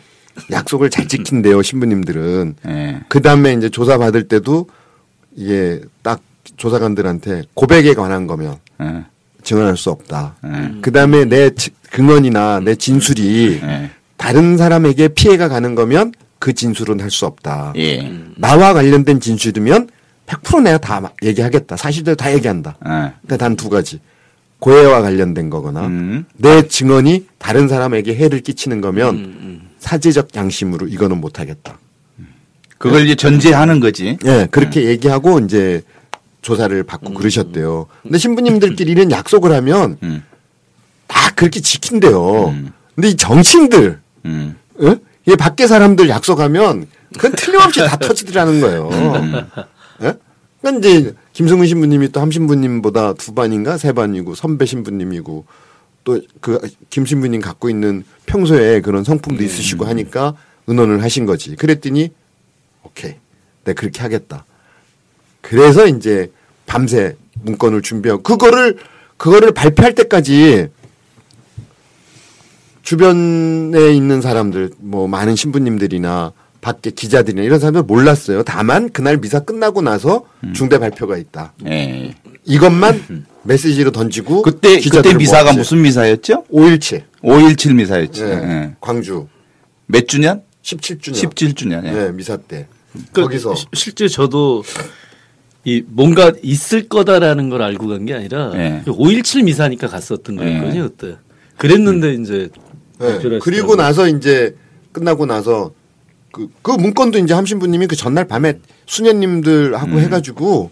약속을 잘 지킨대요 신부님들은 예. 그 다음에 이제 조사 받을 때도 이게 딱 조사관들한테 고백에 관한 거면 예. 증언할 수 없다. 예. 그 다음에 내 지- 근원이나 내 진술이 예. 다른 사람에게 피해가 가는 거면 그 진술은 할 수 없다. 예. 나와 관련된 진술이면 100% 내가 다 마- 얘기하겠다. 사실대로 다 얘기한다. 예. 근데 단 두 가지. 고해와 관련된 거거나 음. 내 증언이 다른 사람에게 해를 끼치는 거면 음, 사제적 양심으로 이거는 못 하겠다. 그걸 이제 전제하는 거지. 예, 그렇게 얘기하고 이제 조사를 받고 그러셨대요. 근데 신부님들끼리는 약속을 하면 음. 다 그렇게 지킨대요. 음. 근데 이 정치인들, 음. 예? 이 밖에 사람들 약속하면 그건 틀림없이 다 터지더라는 거예요. [laughs] 예? 그러니까 이제 김성은 신부님이 또 함 신부님보다 두 반인가 세 반이고 선배 신부님이고 또 그 김 신부님 갖고 있는 평소에 그런 성품도 있으시고 하니까 의논을 하신 거지. 그랬더니 오케이, 내가 그렇게 하겠다. 그래서 이제 밤새 문건을 준비하고 그거를 그거를 발표할 때까지 주변에 있는 사람들 뭐 많은 신부님들이나 밖에 기자들이나 이런 사람들 몰랐어요. 다만 그날 미사 끝나고 나서 중대 발표가 있다. 예. 이것만 메시지로 던지고 그때 그때 미사가 모았지. 무슨 미사였죠? 5.17 5.17 미사였지. 예. 예. 광주 몇 주년? 17주년 17주년. 예. 네, 미사 때 그 거기서 시- 실제 저도 이 뭔가 있을 거다라는 걸 알고 간 게 아니라 예. 5.17 미사니까 갔었던 거였거든요 예. 그때. 그랬는데 이제 네. 그리고. 나서 이제 끝나고 나서 그, 그 문건도 이제 함신부님이 그 전날 밤에 수녀님들하고 음. 해가지고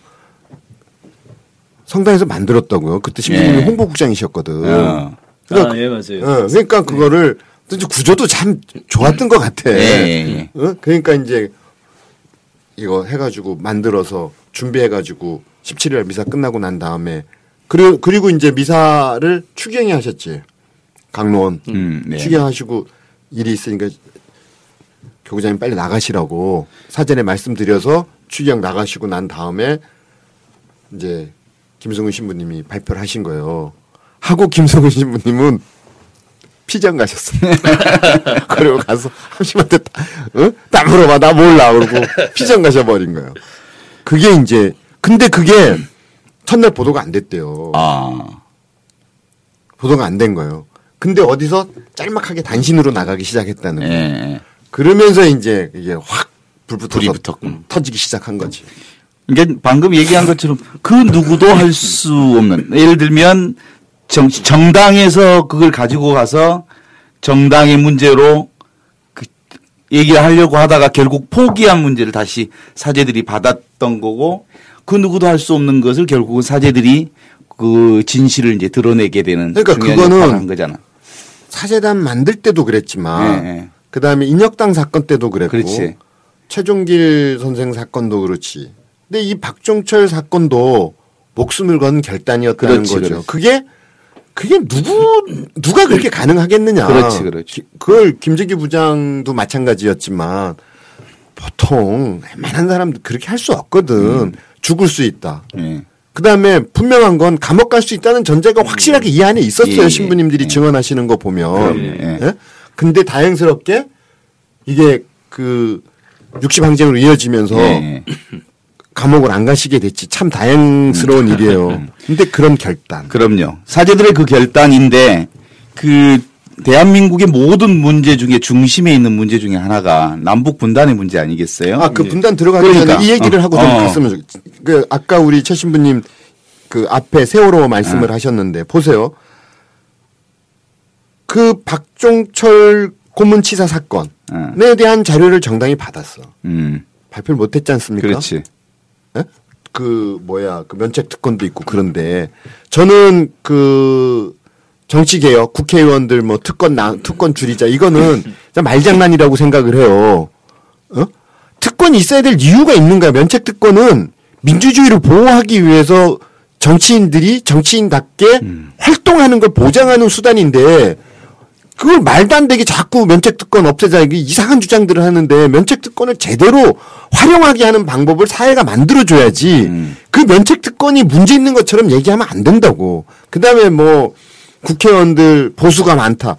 성당에서 만들었다고요. 그때 신부님이 예. 홍보국장이셨거든. 어. 그러니까, 아, 예 맞아요. 어, 그러니까 그거를 또 이제 구조도 참 좋았던 것 같아. 예, 예, 예. 어? 그러니까 이제 이거 해가지고 만들어서 준비해가지고 17일 미사 끝나고 난 다음에 그리고 그리고 이제 미사를 추경이 하셨지 강로원 음, 네. 추경하시고 일이 있으니까 교구장님 빨리 나가시라고 사전에 말씀드려서 추경 나가시고 난 다음에 이제 김성은 신부님이 발표를 하신 거예요. 하고 김성은 신부님은 피장 가셨어요. [laughs] 그리고 가서 함심한테 다, 어? 다 물어봐 나 몰라 그러고 피장 가셔버린 거예요. 그게 이제 근데 그게 첫날 보도가 안 됐대요. 아. 보도가 안 된 거예요. 근데 어디서 짤막하게 단신으로 나가기 시작했다는 예. 거예요. 예. 그러면서 이제 이게 확 불붙어서 불이 붙었군. 터지기 시작한 거지. 그러니까 방금 얘기한 것처럼 그 누구도 할 수 없는 예를 들면 정, 정당에서 그걸 가지고 가서 정당의 문제로 그 얘기를 하려고 하다가 결국 포기한 문제를 다시 사제들이 받았던 거고 그 누구도 할 수 없는 것을 결국은 사제들이 그 진실을 이제 드러내게 되는 그러니까 그거는 거잖아. 사재단 만들 때도 그랬지만 예, 예. 그다음에 인혁당 사건 때도 그랬고 그렇지. 최종길 선생 사건도 그렇지. 근데 이 박종철 사건도 목숨을 건 결단이었다는 그렇지, 거죠. 그렇지. 그게 그게 누구 누가 그렇게 가능하겠느냐. 그렇지, 그렇지. 기- 그걸 김재기 부장도 마찬가지였지만 보통 웬만한 사람들 그렇게 할 수 없거든. 음. 죽을 수 있다. 예. 그 다음에 분명한 건 감옥 갈 수 있다는 전제가 확실하게 이 안에 있었어요. 예, 예, 신부님들이 예. 증언하시는 거 보면. 예, 예. 예? 근데 다행스럽게 이게 그 육시방쟁으로 이어지면서 예, 예. 감옥을 안 가시게 됐지. 참 다행스러운 일이에요. [laughs] 근데 그런 결단. 그럼요. 사제들의 그 결단인데 그 대한민국의 모든 문제 중에 중심에 있는 문제 중에 하나가 남북 분단의 문제 아니겠어요? 아, 그 분단 들어가기 그러니까. 전에 이 얘기를 어, 하고 좀 어. 갔으면 좋 그, 아까 우리 최 신부님 그 앞에 세월호 어. 말씀을 하셨는데, 보세요. 그 박종철 고문치사 사건에 어. 대한 자료를 정당이 받았어. 음, 발표를 못 했지 않습니까? 그렇지. 예? 그 뭐야 그 면책 특권도 있고 그런데 저는 그 정치 개혁 국회의원들 뭐 특권 나 특권 줄이자 이거는 말장난이라고 생각을 해요. 어? 특권이 있어야 될 이유가 있는가? 면책 특권은 민주주의를 보호하기 위해서 정치인들이 정치인답게 활동하는 걸 보장하는 수단인데 그걸 말도 안 되게 자꾸 면책 특권 없애자 이게 이상한 주장들을 하는데 면책 특권을 제대로 활용하게 하는 방법을 사회가 만들어 줘야지 그 면책 특권이 문제 있는 것처럼 얘기하면 안 된다고. 그다음에 뭐 국회의원들 보수가 많다.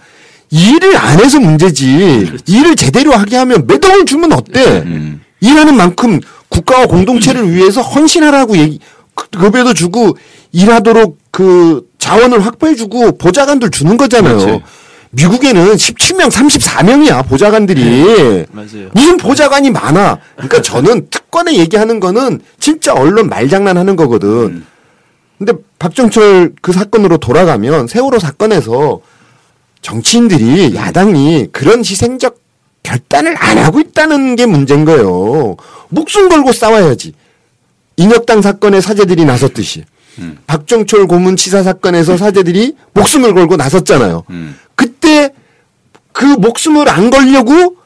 일을 안 해서 문제지. 일을 제대로 하게 하면 매동을 주면 어때? 일하는 만큼 국가와 공동체를 위해서 헌신하라고 얘기 그- 급여도 주고 일하도록 그 자원을 확보해주고 보좌관들 주는 거잖아요. 그렇지. 미국에는 17명, 34명이야 보좌관들이. 맞아요. 무슨 보좌관이 많아. 그러니까 저는 특권에 얘기하는 거는 진짜 언론 말장난하는 거거든. 근데 박정철 그 사건으로 돌아가면 세월호 사건에서 정치인들이 야당이 그런 희생적 결단을 안 하고 있다는 게 문제인 거예요. 목숨 걸고 싸워야지. 인혁당 사건에 사제들이 나섰듯이. 박정철 고문 치사 사건에서 사제들이 목숨을 걸고 나섰잖아요. 음. 그때 그 목숨을 안 걸려고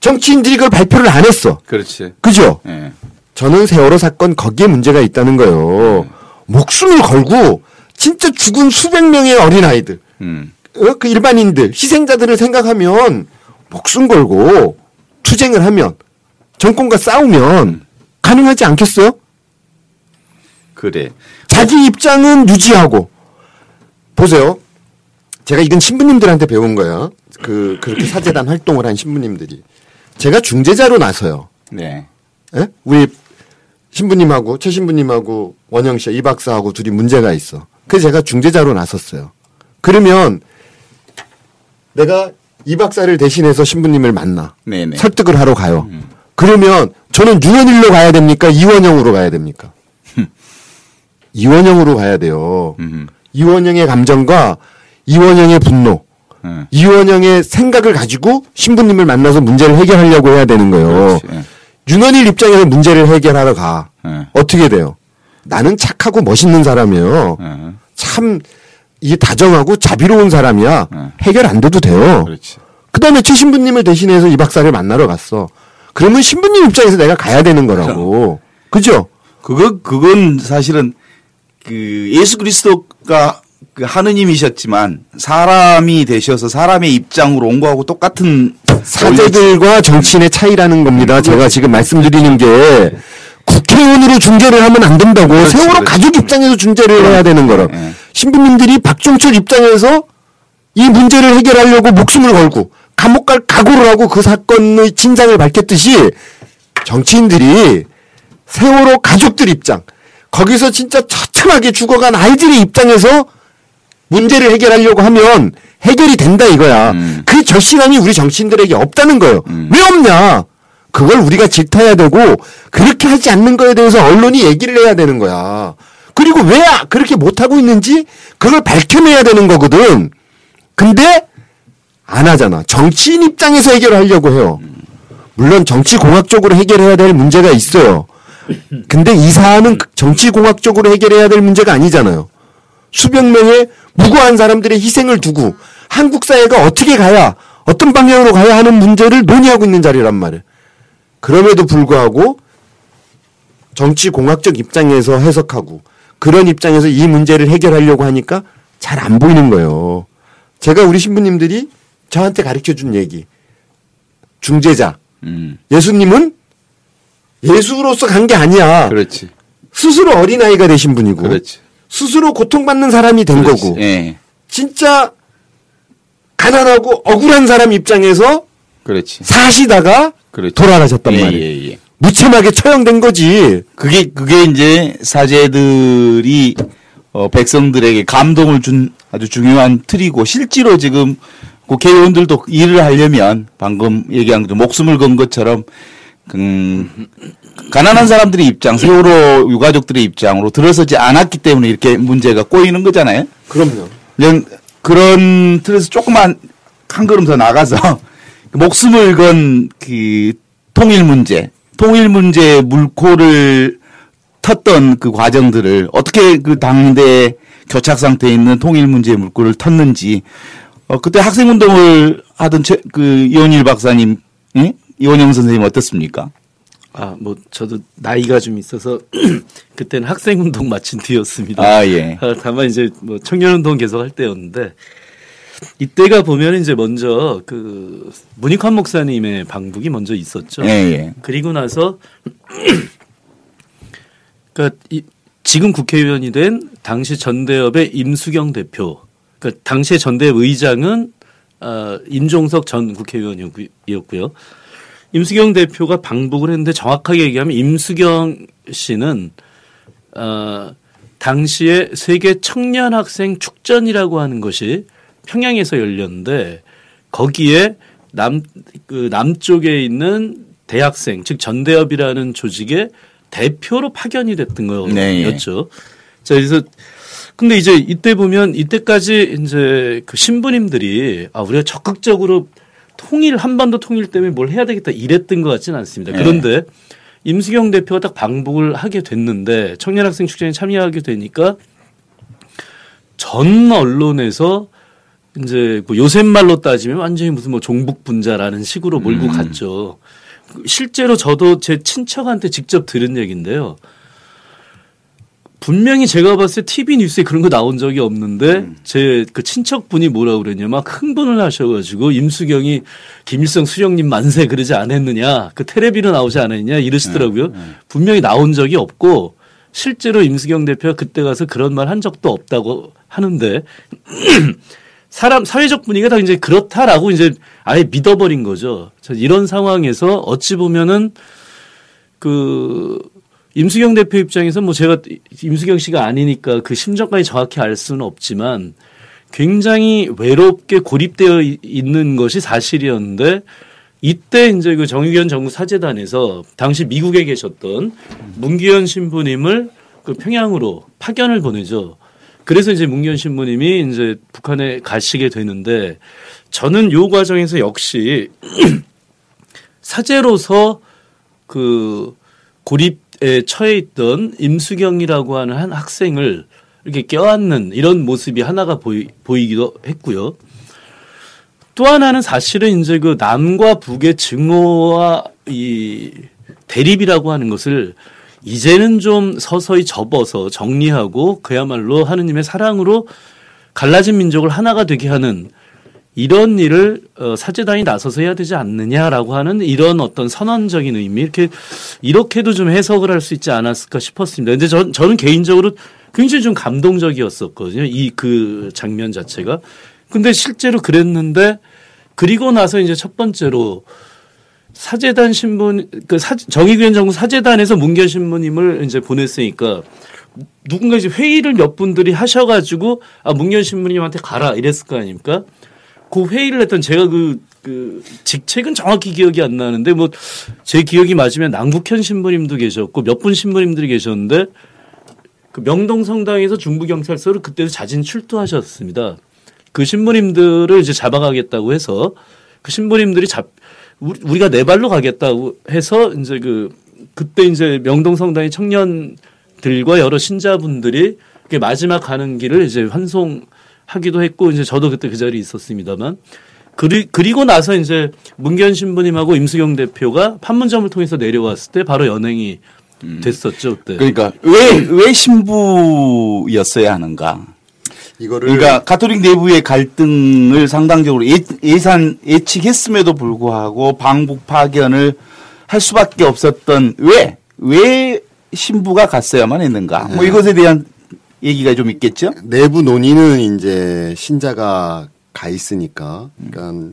정치인들이 그걸 발표를 안 했어. 그렇지. 그죠? 예. 저는 세월호 사건 거기에 문제가 있다는 거예요. 목숨을 걸고 진짜 죽은 수백 명의 어린아이들, 음. 어? 그 일반인들, 희생자들을 생각하면 목숨 걸고 투쟁을 하면 정권과 싸우면 가능하지 않겠어요? 그래. 자기 입장은 유지하고 보세요. 제가 이건 신부님들한테 배운 거야. 그 그렇게 사재단 [clears throat] 활동을 한 신부님들이 제가 중재자로 나서요. 네. 예? 우리 신부님하고 최 신부님하고 원영 씨, 이 박사하고 둘이 문제가 있어. 그래서 제가 중재자로 나섰어요. 그러면 내가 이 박사를 대신해서 신부님을 만나 네네. 설득을 하러 가요. 그러면 저는 윤원일로 가야 됩니까? 이원영으로 가야 됩니까? 이원영으로 가야 돼요. 음. 이원영의 감정과 이원영의 분노, 음. 이원영의 생각을 가지고 신부님을 만나서 문제를 해결하려고 해야 되는 거예요. 그렇지. 예. 윤원일 입장에서 문제를 해결하러 가. 예. 어떻게 돼요? 나는 착하고 멋있는 사람이에요. 예. 참, 이게 다정하고 자비로운 사람이야. 응. 해결 안 돼도 돼요. 그 다음에 최 신부님을 대신해서 이 박사를 만나러 갔어. 그러면 신부님 입장에서 내가 가야 되는 거라고. 그죠? 그거 그건 사실은 그 예수 그리스도가 그 하느님이셨지만 사람이 되셔서 사람의 입장으로 온 거하고 똑같은 사제들과 정치인의 차이라는 겁니다. 제가 지금 말씀드리는 게 국회의원으로 중재를 하면 안 된다고 그렇지, 세월호 그렇지. 가족 입장에서 중재를 해야 되는 거라. 예. 신부님들이 박종철 입장에서 이 문제를 해결하려고 목숨을 걸고 감옥 갈 각오를 하고 그 사건의 진상을 밝혔듯이 정치인들이 세월호 가족들 입장 거기서 진짜 처참하게 죽어간 아이들의 입장에서 문제를 해결하려고 하면 해결이 된다 이거야. 음. 그 결심함이 우리 정치인들에게 없다는 거예요. 왜 없냐? 그걸 우리가 질타해야 되고 그렇게 하지 않는 거에 대해서 언론이 얘기를 해야 되는 거야. 그리고 왜 그렇게 못하고 있는지 그걸 밝혀내야 되는 거거든. 근데 안 하잖아. 정치인 입장에서 해결하려고 해요. 물론 정치공학적으로 해결해야 될 문제가 있어요. 근데 이 사안은 정치공학적으로 해결해야 될 문제가 아니잖아요. 수백 명의 무고한 사람들의 희생을 두고 한국 사회가 어떻게 가야 어떤 방향으로 가야 하는 문제를 논의하고 있는 자리란 말이에요. 그럼에도 불구하고 정치 공학적 입장에서 해석하고 그런 입장에서 이 문제를 해결하려고 하니까 잘 안 보이는 거예요. 제가 우리 신부님들이 저한테 가르쳐 준 얘기. 중재자. 음. 예수님은 예수로서 간 게 아니야. 그렇지. 스스로 어린아이가 되신 분이고 그렇지. 스스로 고통받는 사람이 된 그렇지. 거고 예. 진짜 가난하고 억울한 사람 입장에서 그렇지. 사시다가 그렇지. 돌아가셨단 예, 말이에요. 예, 예. 무참하게 처형된 거지. 그게 그게 이제 사제들이 어, 백성들에게 감동을 준 아주 중요한 틀이고 실제로 지금 국회의원들도 일을 하려면 방금 얘기한 그 목숨을 건 것처럼 음, 가난한 사람들의 입장, 세월호 유가족들의 입장으로 들어서지 않았기 때문에 이렇게 문제가 꼬이는 거잖아요. 그럼요. 그냥 그런 틀에서 조금만 한 걸음 더 나가서 [laughs] 목숨을 건 그 통일 문제, 통일 문제 물꼬를 텄던 그 과정들을 어떻게 그 당대 교착 상태에 있는 통일 문제의 물꼬를 텄는지 어 그때 학생 운동을 하던 최, 그 이원일 박사님, 예? 이원영 선생님 어떻습니까? 아, 뭐 저도 나이가 좀 있어서 [clears throat] 그때는 학생 운동 마친 뒤였습니다. 아 예. 아, 다만 이제 뭐 청년 운동 계속 할 때였는데 이때가 보면 이제 먼저 그 문익환 목사님의 방북이 먼저 있었죠. 예, 예. 그리고 나서 [clears throat] 이, 지금 국회의원이 된 당시 전대협의 임수경 대표, 그러니까 당시의 전대협 의장은 어, 임종석 전 국회의원이었고요. 임수경 대표가 방북을 했는데 정확하게 얘기하면 임수경 씨는 어 당시에 세계 청년 학생 축전이라고 하는 것이 평양에서 열렸는데 거기에 남 그 남쪽에 있는 대학생 즉 전대협이라는 조직의 대표로 파견이 됐던 네, 예. 거였죠. 자 그래서 근데 이제 이때 보면 이때까지 이제 그 신부님들이 아 우리가 적극적으로 통일 한반도 통일 때문에 뭘 해야 되겠다 이랬던 것 같지는 않습니다. 네. 그런데 임수경 대표가 딱 방북을 하게 됐는데 청년학생 축제에 참여하게 되니까 전 언론에서 이제 그 요새 말로 따지면 완전히 무슨 뭐 종북 분자라는 식으로 몰고 음. 갔죠. 실제로 저도 제 친척한테 직접 들은 얘기인데요. 분명히 제가 봤을 때 TV 뉴스에 그런 거 나온 적이 없는데 제그 친척분이 뭐라 그랬냐 막 흥분을 하셔가지고 임수경이 김일성 수령님 만세 그러지 않았느냐 그 텔레비로 나오지 않았냐 이러시더라고요. 분명히 나온 적이 없고 실제로 임수경 대표가 그때 가서 그런 말 한 적도 없다고 하는데 [clears throat] 사람 사회적 분위기가 다 이제 그렇다라고 이제 아예 믿어버린 거죠. 저 이런 상황에서 어찌 보면은 그 임수경 대표 입장에서 뭐 제가 임수경 씨가 아니니까 그 심정까지 정확히 알 수는 없지만 굉장히 외롭게 고립되어 이- 있는 것이 사실이었는데 이때 이제 그 정의견 정부 사재단에서 당시 미국에 계셨던 문기현 신부님을 그 평양으로 파견을 보내죠. 그래서 이제 문기현 신부님이 이제 북한에 가시게 되는데 저는 요 과정에서 역시 [clears throat] 사제로서 그 고립에 처해 있던 임수경이라고 하는 한 학생을 이렇게 껴안는 이런 모습이 하나가 보이, 보이기도 했고요. 또 하나는 사실은 이제 그 남과 북의 증오와 이 대립이라고 하는 것을 이제는 좀 서서히 접어서 정리하고 그야말로 하느님의 사랑으로 갈라진 민족을 하나가 되게 하는 이런 일을 어, 사제단이 나서서 해야 되지 않느냐라고 하는 이런 어떤 선언적인 의미 이렇게 이렇게도 좀 해석을 할 수 있지 않았을까 싶었습니다. 근데 전, 저는 개인적으로 굉장히 좀 감동적이었었거든요. 이 그 장면 자체가. 근데 실제로 그랬는데 그리고 나서 이제 첫 번째로 사제단 신분 그 사, 정의규현 정부 사제단에서 문견 신부님을 이제 보냈으니까 누군가 이제 회의를 몇 분들이 하셔가지고 아 문견 신부님한테 가라 이랬을 거 아닙니까? 그 회의를 했던 제가 그, 그 직책은 정확히 기억이 안 나는데 뭐 제 기억이 맞으면 남국현 신부님도 계셨고 몇 분 신부님들이 계셨는데 그 명동 성당에서 중부경찰서를 그때도 자진 출두하셨습니다. 그 신부님들을 이제 잡아가겠다고 해서 그 신부님들이 잡 우리- 우리가 네 발로 가겠다고 해서 이제 그 그때 이제 명동 성당의 청년들과 여러 신자분들이 그 마지막 가는 길을 이제 환송 하기도 했고 이제 저도 그때 그 자리에 있었습니다만 그리, 그리고 나서 이제 문견 신부님하고 임수경 대표가 판문점을 통해서 내려왔을 때 바로 연행이 됐었죠 그때. 그러니까 왜 왜 신부였어야 하는가? 이거를 그러니까 가톨릭 내부의 갈등을 상당적으로 예, 예산 예측했음에도 불구하고 방북 파견을 할 수밖에 없었던 왜왜 신부가 갔어야만 했는가? 뭐 이것에 대한 얘기가 좀 있겠죠? 내부 논의는 이제 신자가 가 있으니까, 그러니까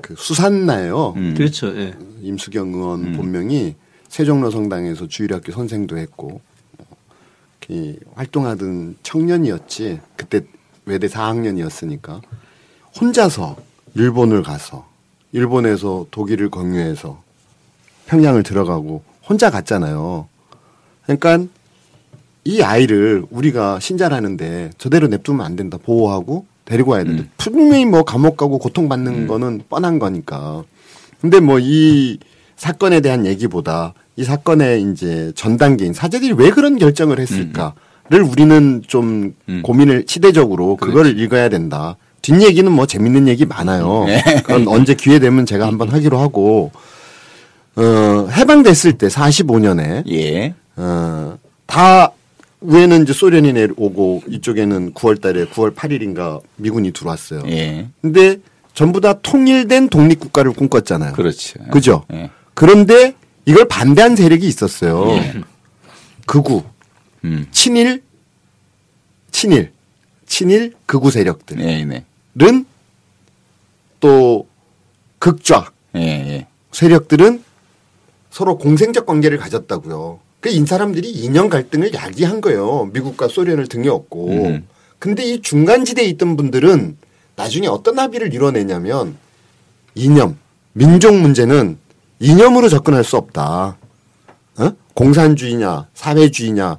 그 수산나요. 음. 그렇죠. 예. 임수경 의원 본명이 세종로 성당에서 주일학교 선생도 했고 어, 이 활동하던 청년이었지 그때 외대 4학년이었으니까 혼자서 일본을 가서 일본에서 독일을 경유해서 평양을 들어가고 혼자 갔잖아요. 그러니까 이 아이를 우리가 신자라는데 저대로 냅두면 안 된다 보호하고 데리고 와야 된다. 분명히 뭐 감옥 가고 고통받는 거는 뻔한 거니까. 근데 뭐 이 사건에 대한 얘기보다 이 사건의 이제 전 단계인 사제들이 왜 그런 결정을 했을까를 우리는 좀 음. 고민을 시대적으로 그걸 읽어야 된다. 뒷 얘기는 뭐 재밌는 얘기 많아요. 네. 그건 [laughs] 언제 기회 되면 제가 한번 하기로 하고 어 해방됐을 때 45년에 예. 어, 다 위에는 이제 소련이 내려오고 이쪽에는 9월 달에 9월 8일인가 미군이 들어왔어요. 예. 근데 전부 다 통일된 독립 국가를 꿈꿨잖아요. 그렇죠. 그죠? 예. 그런데 이걸 반대한 세력이 있었어요. 예. 극우, 음. 친일, 친일, 친일 극우 세력들은 예, 네. 또 극좌, 예, 예. 세력들은 서로 공생적 관계를 가졌다고요. 그이 사람들이 이념 갈등을 야기한 거예요. 미국과 소련을 등에 업고. 음. 근데 이 중간지대에 있던 분들은 나중에 어떤 합의를 이뤄내냐면 이념, 민족 문제는 이념으로 접근할 수 없다. 어? 공산주의냐, 사회주의냐,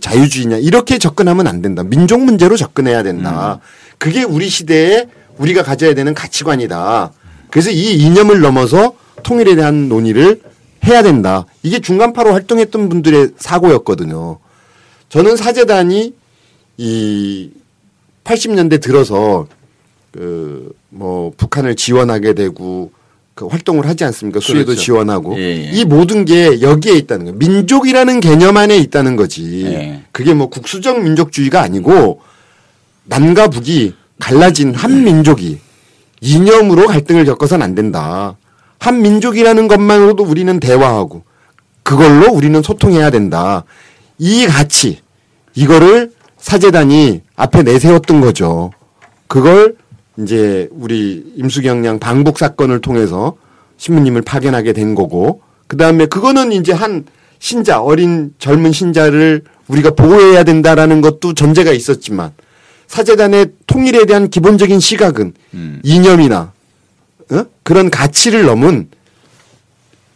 자유주의냐 이렇게 접근하면 안 된다. 민족 문제로 접근해야 된다. 그게 우리 시대에 우리가 가져야 되는 가치관이다. 그래서 이 이념을 넘어서 통일에 대한 논의를 해야 된다. 이게 중간파로 활동했던 분들의 사고였거든요. 저는 사재단이 이 80년대 들어서 그 뭐 북한을 지원하게 되고 그 활동을 하지 않습니까? 수혜도 그렇죠. 지원하고 예, 예. 이 모든 게 여기에 있다는 거예요. 민족이라는 개념 안에 있다는 거지. 예. 그게 뭐 국수적 민족주의가 아니고 남과 북이 갈라진 한 민족이 이념으로 갈등을 겪어서는 안 된다. 한 민족이라는 것만으로도 우리는 대화하고 그걸로 우리는 소통해야 된다. 이 가치 이거를 사재단이 앞에 내세웠던 거죠. 그걸 이제 우리 임수경 양 방북 사건을 통해서 신부님을 파견하게 된 거고 그 다음에 그거는 이제 한 신자 어린 젊은 신자를 우리가 보호해야 된다라는 것도 전제가 있었지만 사재단의 통일에 대한 기본적인 시각은 음. 이념이나 어? 그런 가치를 넘은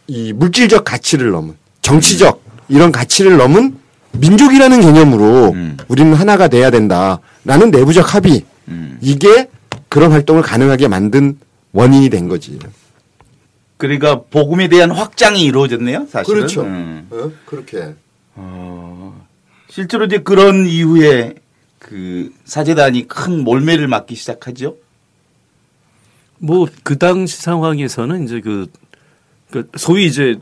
이 물질적 가치를 넘은 정치적 이런 가치를 넘은 민족이라는 개념으로 음. 우리는 하나가 돼야 된다라는 내부적 합의 음. 이게 그런 활동을 가능하게 만든 원인이 된 거지. 그러니까 복음에 대한 확장이 이루어졌네요, 사실은. 그렇죠. 음. 어? 그렇게. 어, 실제로 이제 그런 이후에 그 사재단이 큰 몰매를 맞기 시작하죠. 뭐 그 당시 상황에서는 이제 그, 그 소위 이제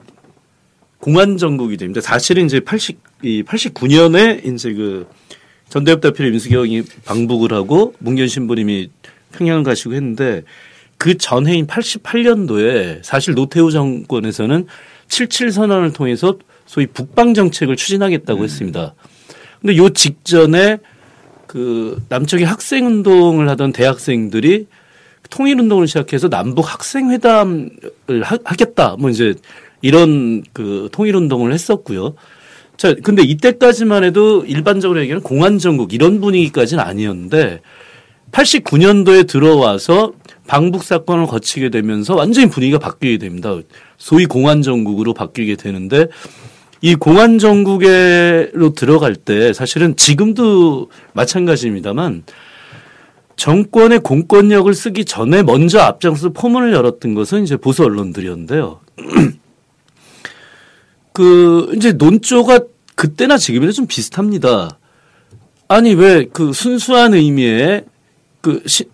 공안 정국이 됩니다. 사실은 이제 80, 이 89년에 이제 그 전대협 대표 임수경이 방북을 하고 문견 신부님이 평양을 가시고 했는데 그 전해인 88년도에 사실 노태우 정권에서는 77 선언을 통해서 소위 북방 정책을 추진하겠다고 했습니다. 근데 요 직전에 그 남쪽에 학생 운동을 하던 대학생들이 통일 운동을 시작해서 남북 학생 회담을 하, 하겠다. 뭐 이제 이런 그 통일 운동을 했었고요. 자, 근데 이때까지만 해도 일반적으로 얘기하는 공안 정국 이런 분위기까지는 아니었는데 89년도에 들어와서 방북 사건을 거치게 되면서 완전히 분위기가 바뀌게 됩니다. 소위 공안 정국으로 바뀌게 되는데 이 공안 정국에로 들어갈 때 사실은 지금도 마찬가지입니다만 정권의 공권력을 쓰기 전에 먼저 앞장서 포문을 열었던 것은 이제 보수 언론들이었는데요. [clears throat] 그 이제 논조가 그때나 지금이나 좀 비슷합니다. 아니 왜 그 순수한 의미의 그, 시,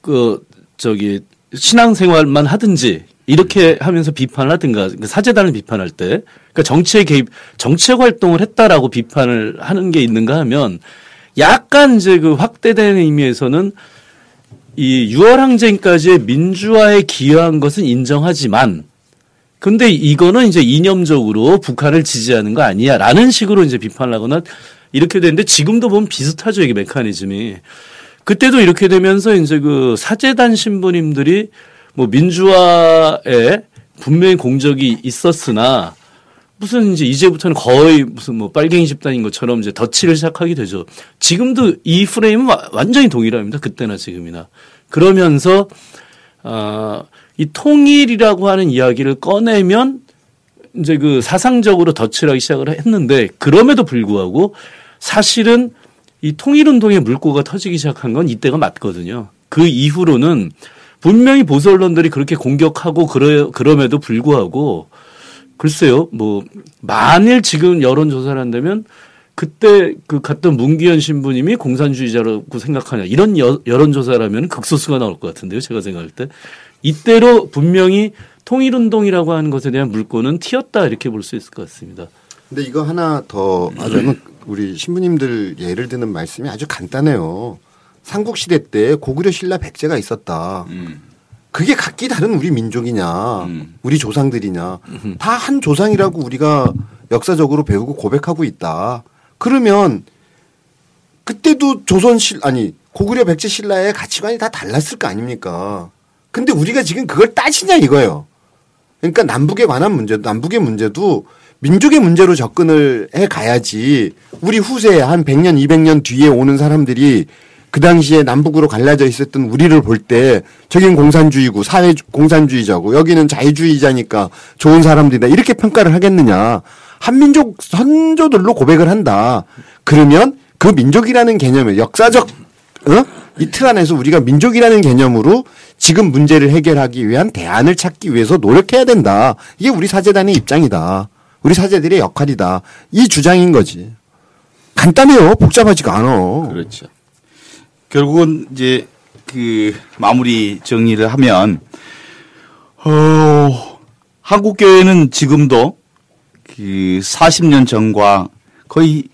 그, 저기, 신앙생활만 하든지, 이렇게 하면서 비판을 하든가, 그 사재단을 비판할 때, 그러니까 정치에 개입, 정책 활동을 했다라고 비판을 하는 게 있는가 하면, 약간 이제 그 확대된 의미에서는 이 6월 항쟁까지의 민주화에 기여한 것은 인정하지만, 근데 이거는 이제 이념적으로 북한을 지지하는 거 아니야. 라는 식으로 이제 비판을 하거나 이렇게 되는데 지금도 보면 비슷하죠. 이게 메커니즘이. 그때도 이렇게 되면서 이제 그 사재단 신부님들이 뭐 민주화에 분명히 공적이 있었으나 무슨 이제 이제부터는 거의 무슨 뭐 빨갱이 집단인 것처럼 이제 덧치를 시작하게 되죠. 지금도 이 프레임은 와- 완전히 동일합니다. 그때나 지금이나. 그러면서 아, 이 통일이라고 하는 이야기를 꺼내면 이제 그 사상적으로 덧칠 하기 시작을 했는데 그럼에도 불구하고 사실은 이 통일운동의 물꼬가 터지기 시작한 건 이때가 맞거든요. 그 이후로는 분명히 보수 언론들이 그렇게 공격하고 그러, 그럼에도 불구하고 글쎄요, 뭐, 만일 지금 여론 조사를 한다면 그때 그 갔던 문기현 신부님이 공산주의자라고 생각하냐 이런 여, 여론조사라면 극소수가 나올 것 같은데요. 제가 생각할 때. 이때로 분명히 통일운동이라고 하는 것에 대한 물꼬는 튀었다 이렇게 볼 수 있을 것 같습니다. 근데 이거 하나 더 하자면 우리 신부님들 예를 드는 말씀이 아주 간단해요. 삼국시대 때 고구려 신라 백제가 있었다. 음. 그게 각기 다른 우리 민족이냐, 음. 우리 조상들이냐, 다 한 조상이라고 우리가 역사적으로 배우고 고백하고 있다. 그러면 그때도 조선실 아니 고구려 백제 신라의 가치관이 다 달랐을 거 아닙니까? 근데 우리가 지금 그걸 따지냐 이거예요. 그러니까 남북에 관한 문제도 남북의 문제도 민족의 문제로 접근을 해 가야지 우리 후세 한 100년, 200년 뒤에 오는 사람들이 그 당시에 남북으로 갈라져 있었던 우리를 볼 때 저긴 공산주의고 사회 공산주의자고 여기는 자유주의자니까 좋은 사람들이다. 이렇게 평가를 하겠느냐. 한민족 선조들로 고백을 한다. 그러면 그 민족이라는 개념에 역사적 어? 이틀 안에서 우리가 민족이라는 개념으로 지금 문제를 해결하기 위한 대안을 찾기 위해서 노력해야 된다. 이게 우리 사제단의 입장이다. 우리 사제들의 역할이다. 이 주장인 거지. 간단해요. 복잡하지가 않아. 그렇죠. 결국은 이제 그 마무리 정리를 하면 어 한국 교회는 지금도 그 40년 전과 거의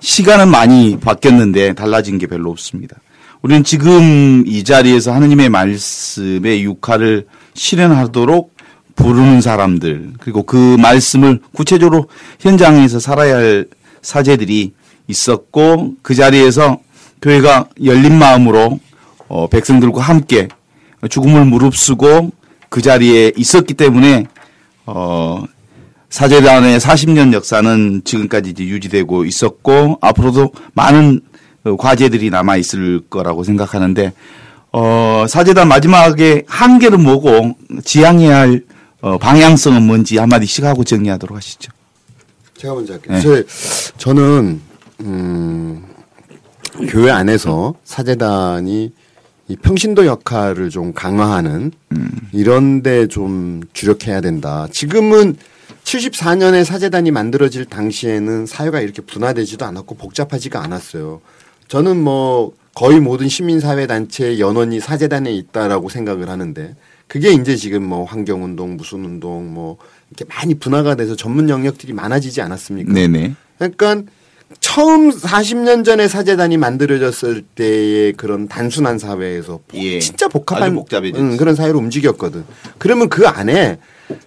시간은 많이 바뀌었는데 달라진 게 별로 없습니다. 우리는 지금 이 자리에서 하느님의 말씀의 육화를 실현하도록 부르는 사람들 그리고 그 말씀을 구체적으로 현장에서 살아야 할 사제들이 있었고 그 자리에서 교회가 열린 마음으로 어, 백성들과 함께 죽음을 무릅쓰고 그 자리에 있었기 때문에 어, 사제단의 40년 역사는 지금까지 유지되고 있었고 앞으로도 많은 어, 과제들이 남아 있을 거라고 생각하는데 어, 사제단 마지막에 한계는 뭐고 지향해야 할 어, 방향성은 뭔지 한마디씩 하고 정리하도록 하시죠. 제가 먼저 할게요. 네. 저, 저는 음, 교회 안에서 사제단이 이 평신도 역할을 좀 강화하는 이런데 좀 주력해야 된다. 지금은 74년에 사제단이 만들어질 당시에는 사회가 이렇게 분화되지도 않았고 복잡하지가 않았어요. 저는 뭐 거의 모든 시민사회 단체의 연원이 사제단에 있다라고 생각을 하는데 그게 이제 지금 뭐 환경운동, 무슨 운동 뭐 이렇게 많이 분화가 돼서 전문 영역들이 많아지지 않았습니까? 네네. 그러니까 처음 40년 전에 사제단이 만들어졌을 때의 그런 단순한 사회에서 예. 진짜 복합한. 응, 그런 사회로 움직였거든. 그러면 그 안에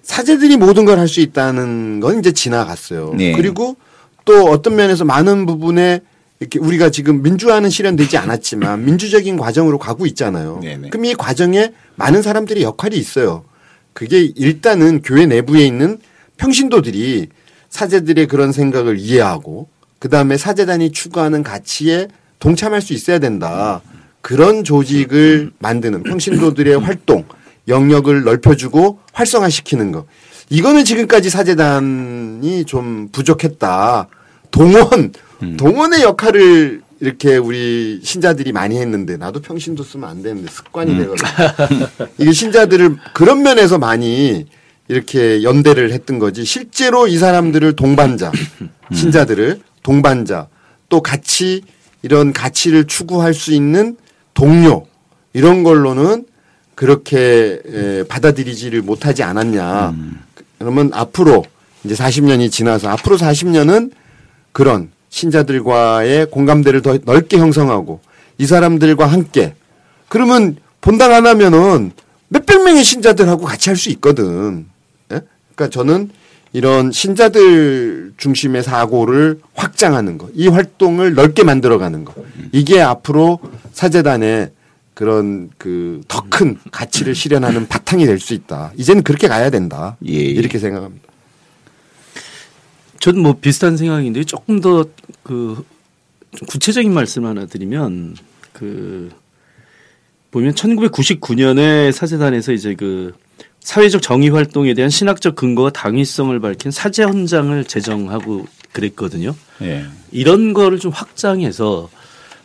사제들이 모든 걸 할 수 있다는 건 이제 지나갔어요. 네. 그리고 또 어떤 면에서 많은 부분에 이렇게 우리가 지금 민주화는 실현되지 않았지만 [laughs] 민주적인 과정으로 가고 있잖아요. 네네. 그럼 이 과정에 많은 사람들의 역할이 있어요. 그게 일단은 교회 내부에 있는 평신도들이 사제들의 그런 생각을 이해하고 그 다음에 사제단이 추구하는 가치에 동참할 수 있어야 된다. 그런 조직을 만드는 평신도들의 활동, 영역을 넓혀주고 활성화시키는 거. 이거는 지금까지 사제단이 좀 부족했다. 동원, 동원의 역할을 이렇게 우리 신자들이 많이 했는데 나도 평신도 쓰면 안 되는데 습관이 돼가지고 이게 신자들을 그런 면에서 많이 이렇게 연대를 했던 거지 실제로 이 사람들을 동반자 신자들을 동반자 또 같이 이런 가치를 추구할 수 있는 동료 이런 걸로는 그렇게 에, 받아들이지를 못하지 않았냐 그러면 앞으로 이제 40년이 지나서 앞으로 40년은 그런 신자들과의 공감대를 더 넓게 형성하고 이 사람들과 함께 그러면 본당 하나면은 몇백 명의 신자들하고 같이 할 수 있거든. 예? 그러니까 저는 이런 신자들 중심의 사고를 확장하는 거, 이 활동을 넓게 만들어가는 거, 이게 앞으로 사제단의 그런 그 더 큰 가치를 실현하는 바탕이 될 수 있다. 이제는 그렇게 가야 된다. 예, 예. 이렇게 생각합니다. 저는 뭐 비슷한 생각인데 조금 더 그 구체적인 말씀 하나 드리면 그 보면 1999년에 사제단에서 이제 그 사회적 정의 활동에 대한 신학적 근거와 당위성을 밝힌 사제 헌장을 제정하고 그랬거든요. 예. 이런 거를 좀 확장해서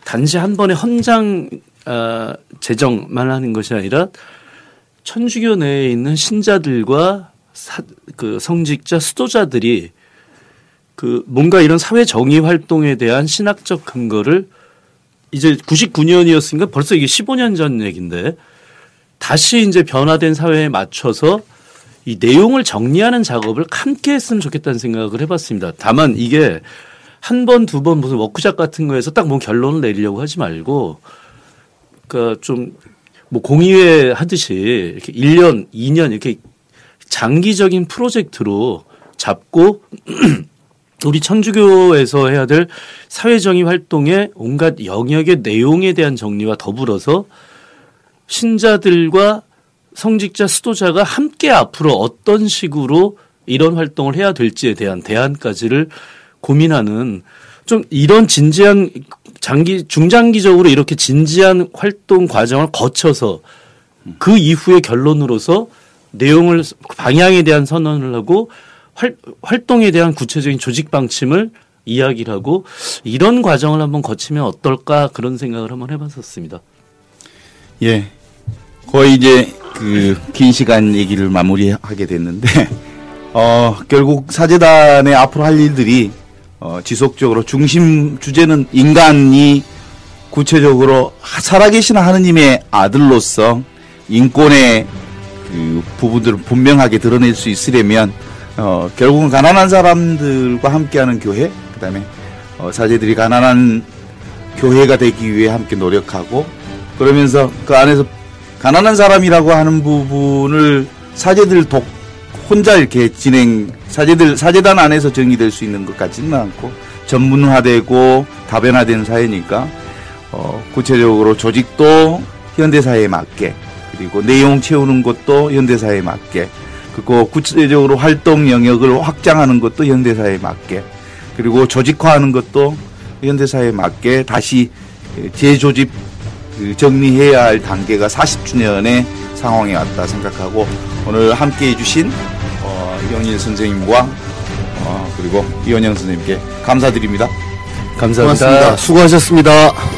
단지 한 번에 헌장 아, 제정만 하는 것이 아니라 천주교 내에 있는 신자들과 사, 그 성직자 수도자들이 그 뭔가 이런 사회 정의 활동에 대한 신학적 근거를 이제 99년이었으니까 벌써 이게 15년 전 얘기인데 다시 이제 변화된 사회에 맞춰서 이 내용을 정리하는 작업을 함께 했으면 좋겠다는 생각을 해봤습니다. 다만 이게 한 번, 두 번 무슨 워크샵 같은 거에서 딱 뭐 결론을 내리려고 하지 말고 그러니까 좀 뭐 공의회 하듯이 이렇게 1년, 2년 이렇게 장기적인 프로젝트로 잡고 [clears throat] 우리 천주교에서 해야 될 사회정의 활동의 온갖 영역의 내용에 대한 정리와 더불어서 신자들과 성직자 수도자가 함께 앞으로 어떤 식으로 이런 활동을 해야 될지에 대한 대안까지를 고민하는 좀 이런 진지한 장기 중장기적으로 이렇게 진지한 활동 과정을 거쳐서 그 이후의 결론으로서 내용을 방향에 대한 선언을 하고 활, 활동에 대한 구체적인 조직 방침을 이야기를 하고 이런 과정을 한번 거치면 어떨까 그런 생각을 한번 해봤었습니다. 예. 거의 이제 그 긴 시간 얘기를 마무리하게 됐는데 [laughs] 어 결국 사재단의 앞으로 할 일들이 어 지속적으로 중심 주제는 인간이 구체적으로 살아계신 하느님의 아들로서 인권의 그 부분들을 분명하게 드러낼 수 있으려면 어 결국은 가난한 사람들과 함께하는 교회 그다음에 어 사제들이 가난한 교회가 되기 위해 함께 노력하고 그러면서 그 안에서 가난한 사람이라고 하는 부분을 사제들 독 혼자 이렇게 진행 사제들 사제단 안에서 정의될 수 있는 것 같지는 않고 전문화되고 다변화된 사회니까 어, 구체적으로 조직도 현대 사회에 맞게 그리고 내용 채우는 것도 현대 사회에 맞게 그리고 구체적으로 활동 영역을 확장하는 것도 현대 사회에 맞게 그리고 조직화하는 것도 현대 사회에 맞게 다시 재조직 그 정리해야 할 단계가 40주년의 상황에 왔다 생각하고 오늘 함께 해주신 어, 영일 선생님과 어, 그리고 이원영 선생님께 감사드립니다. 감사합니다. 고맙습니다. 수고하셨습니다.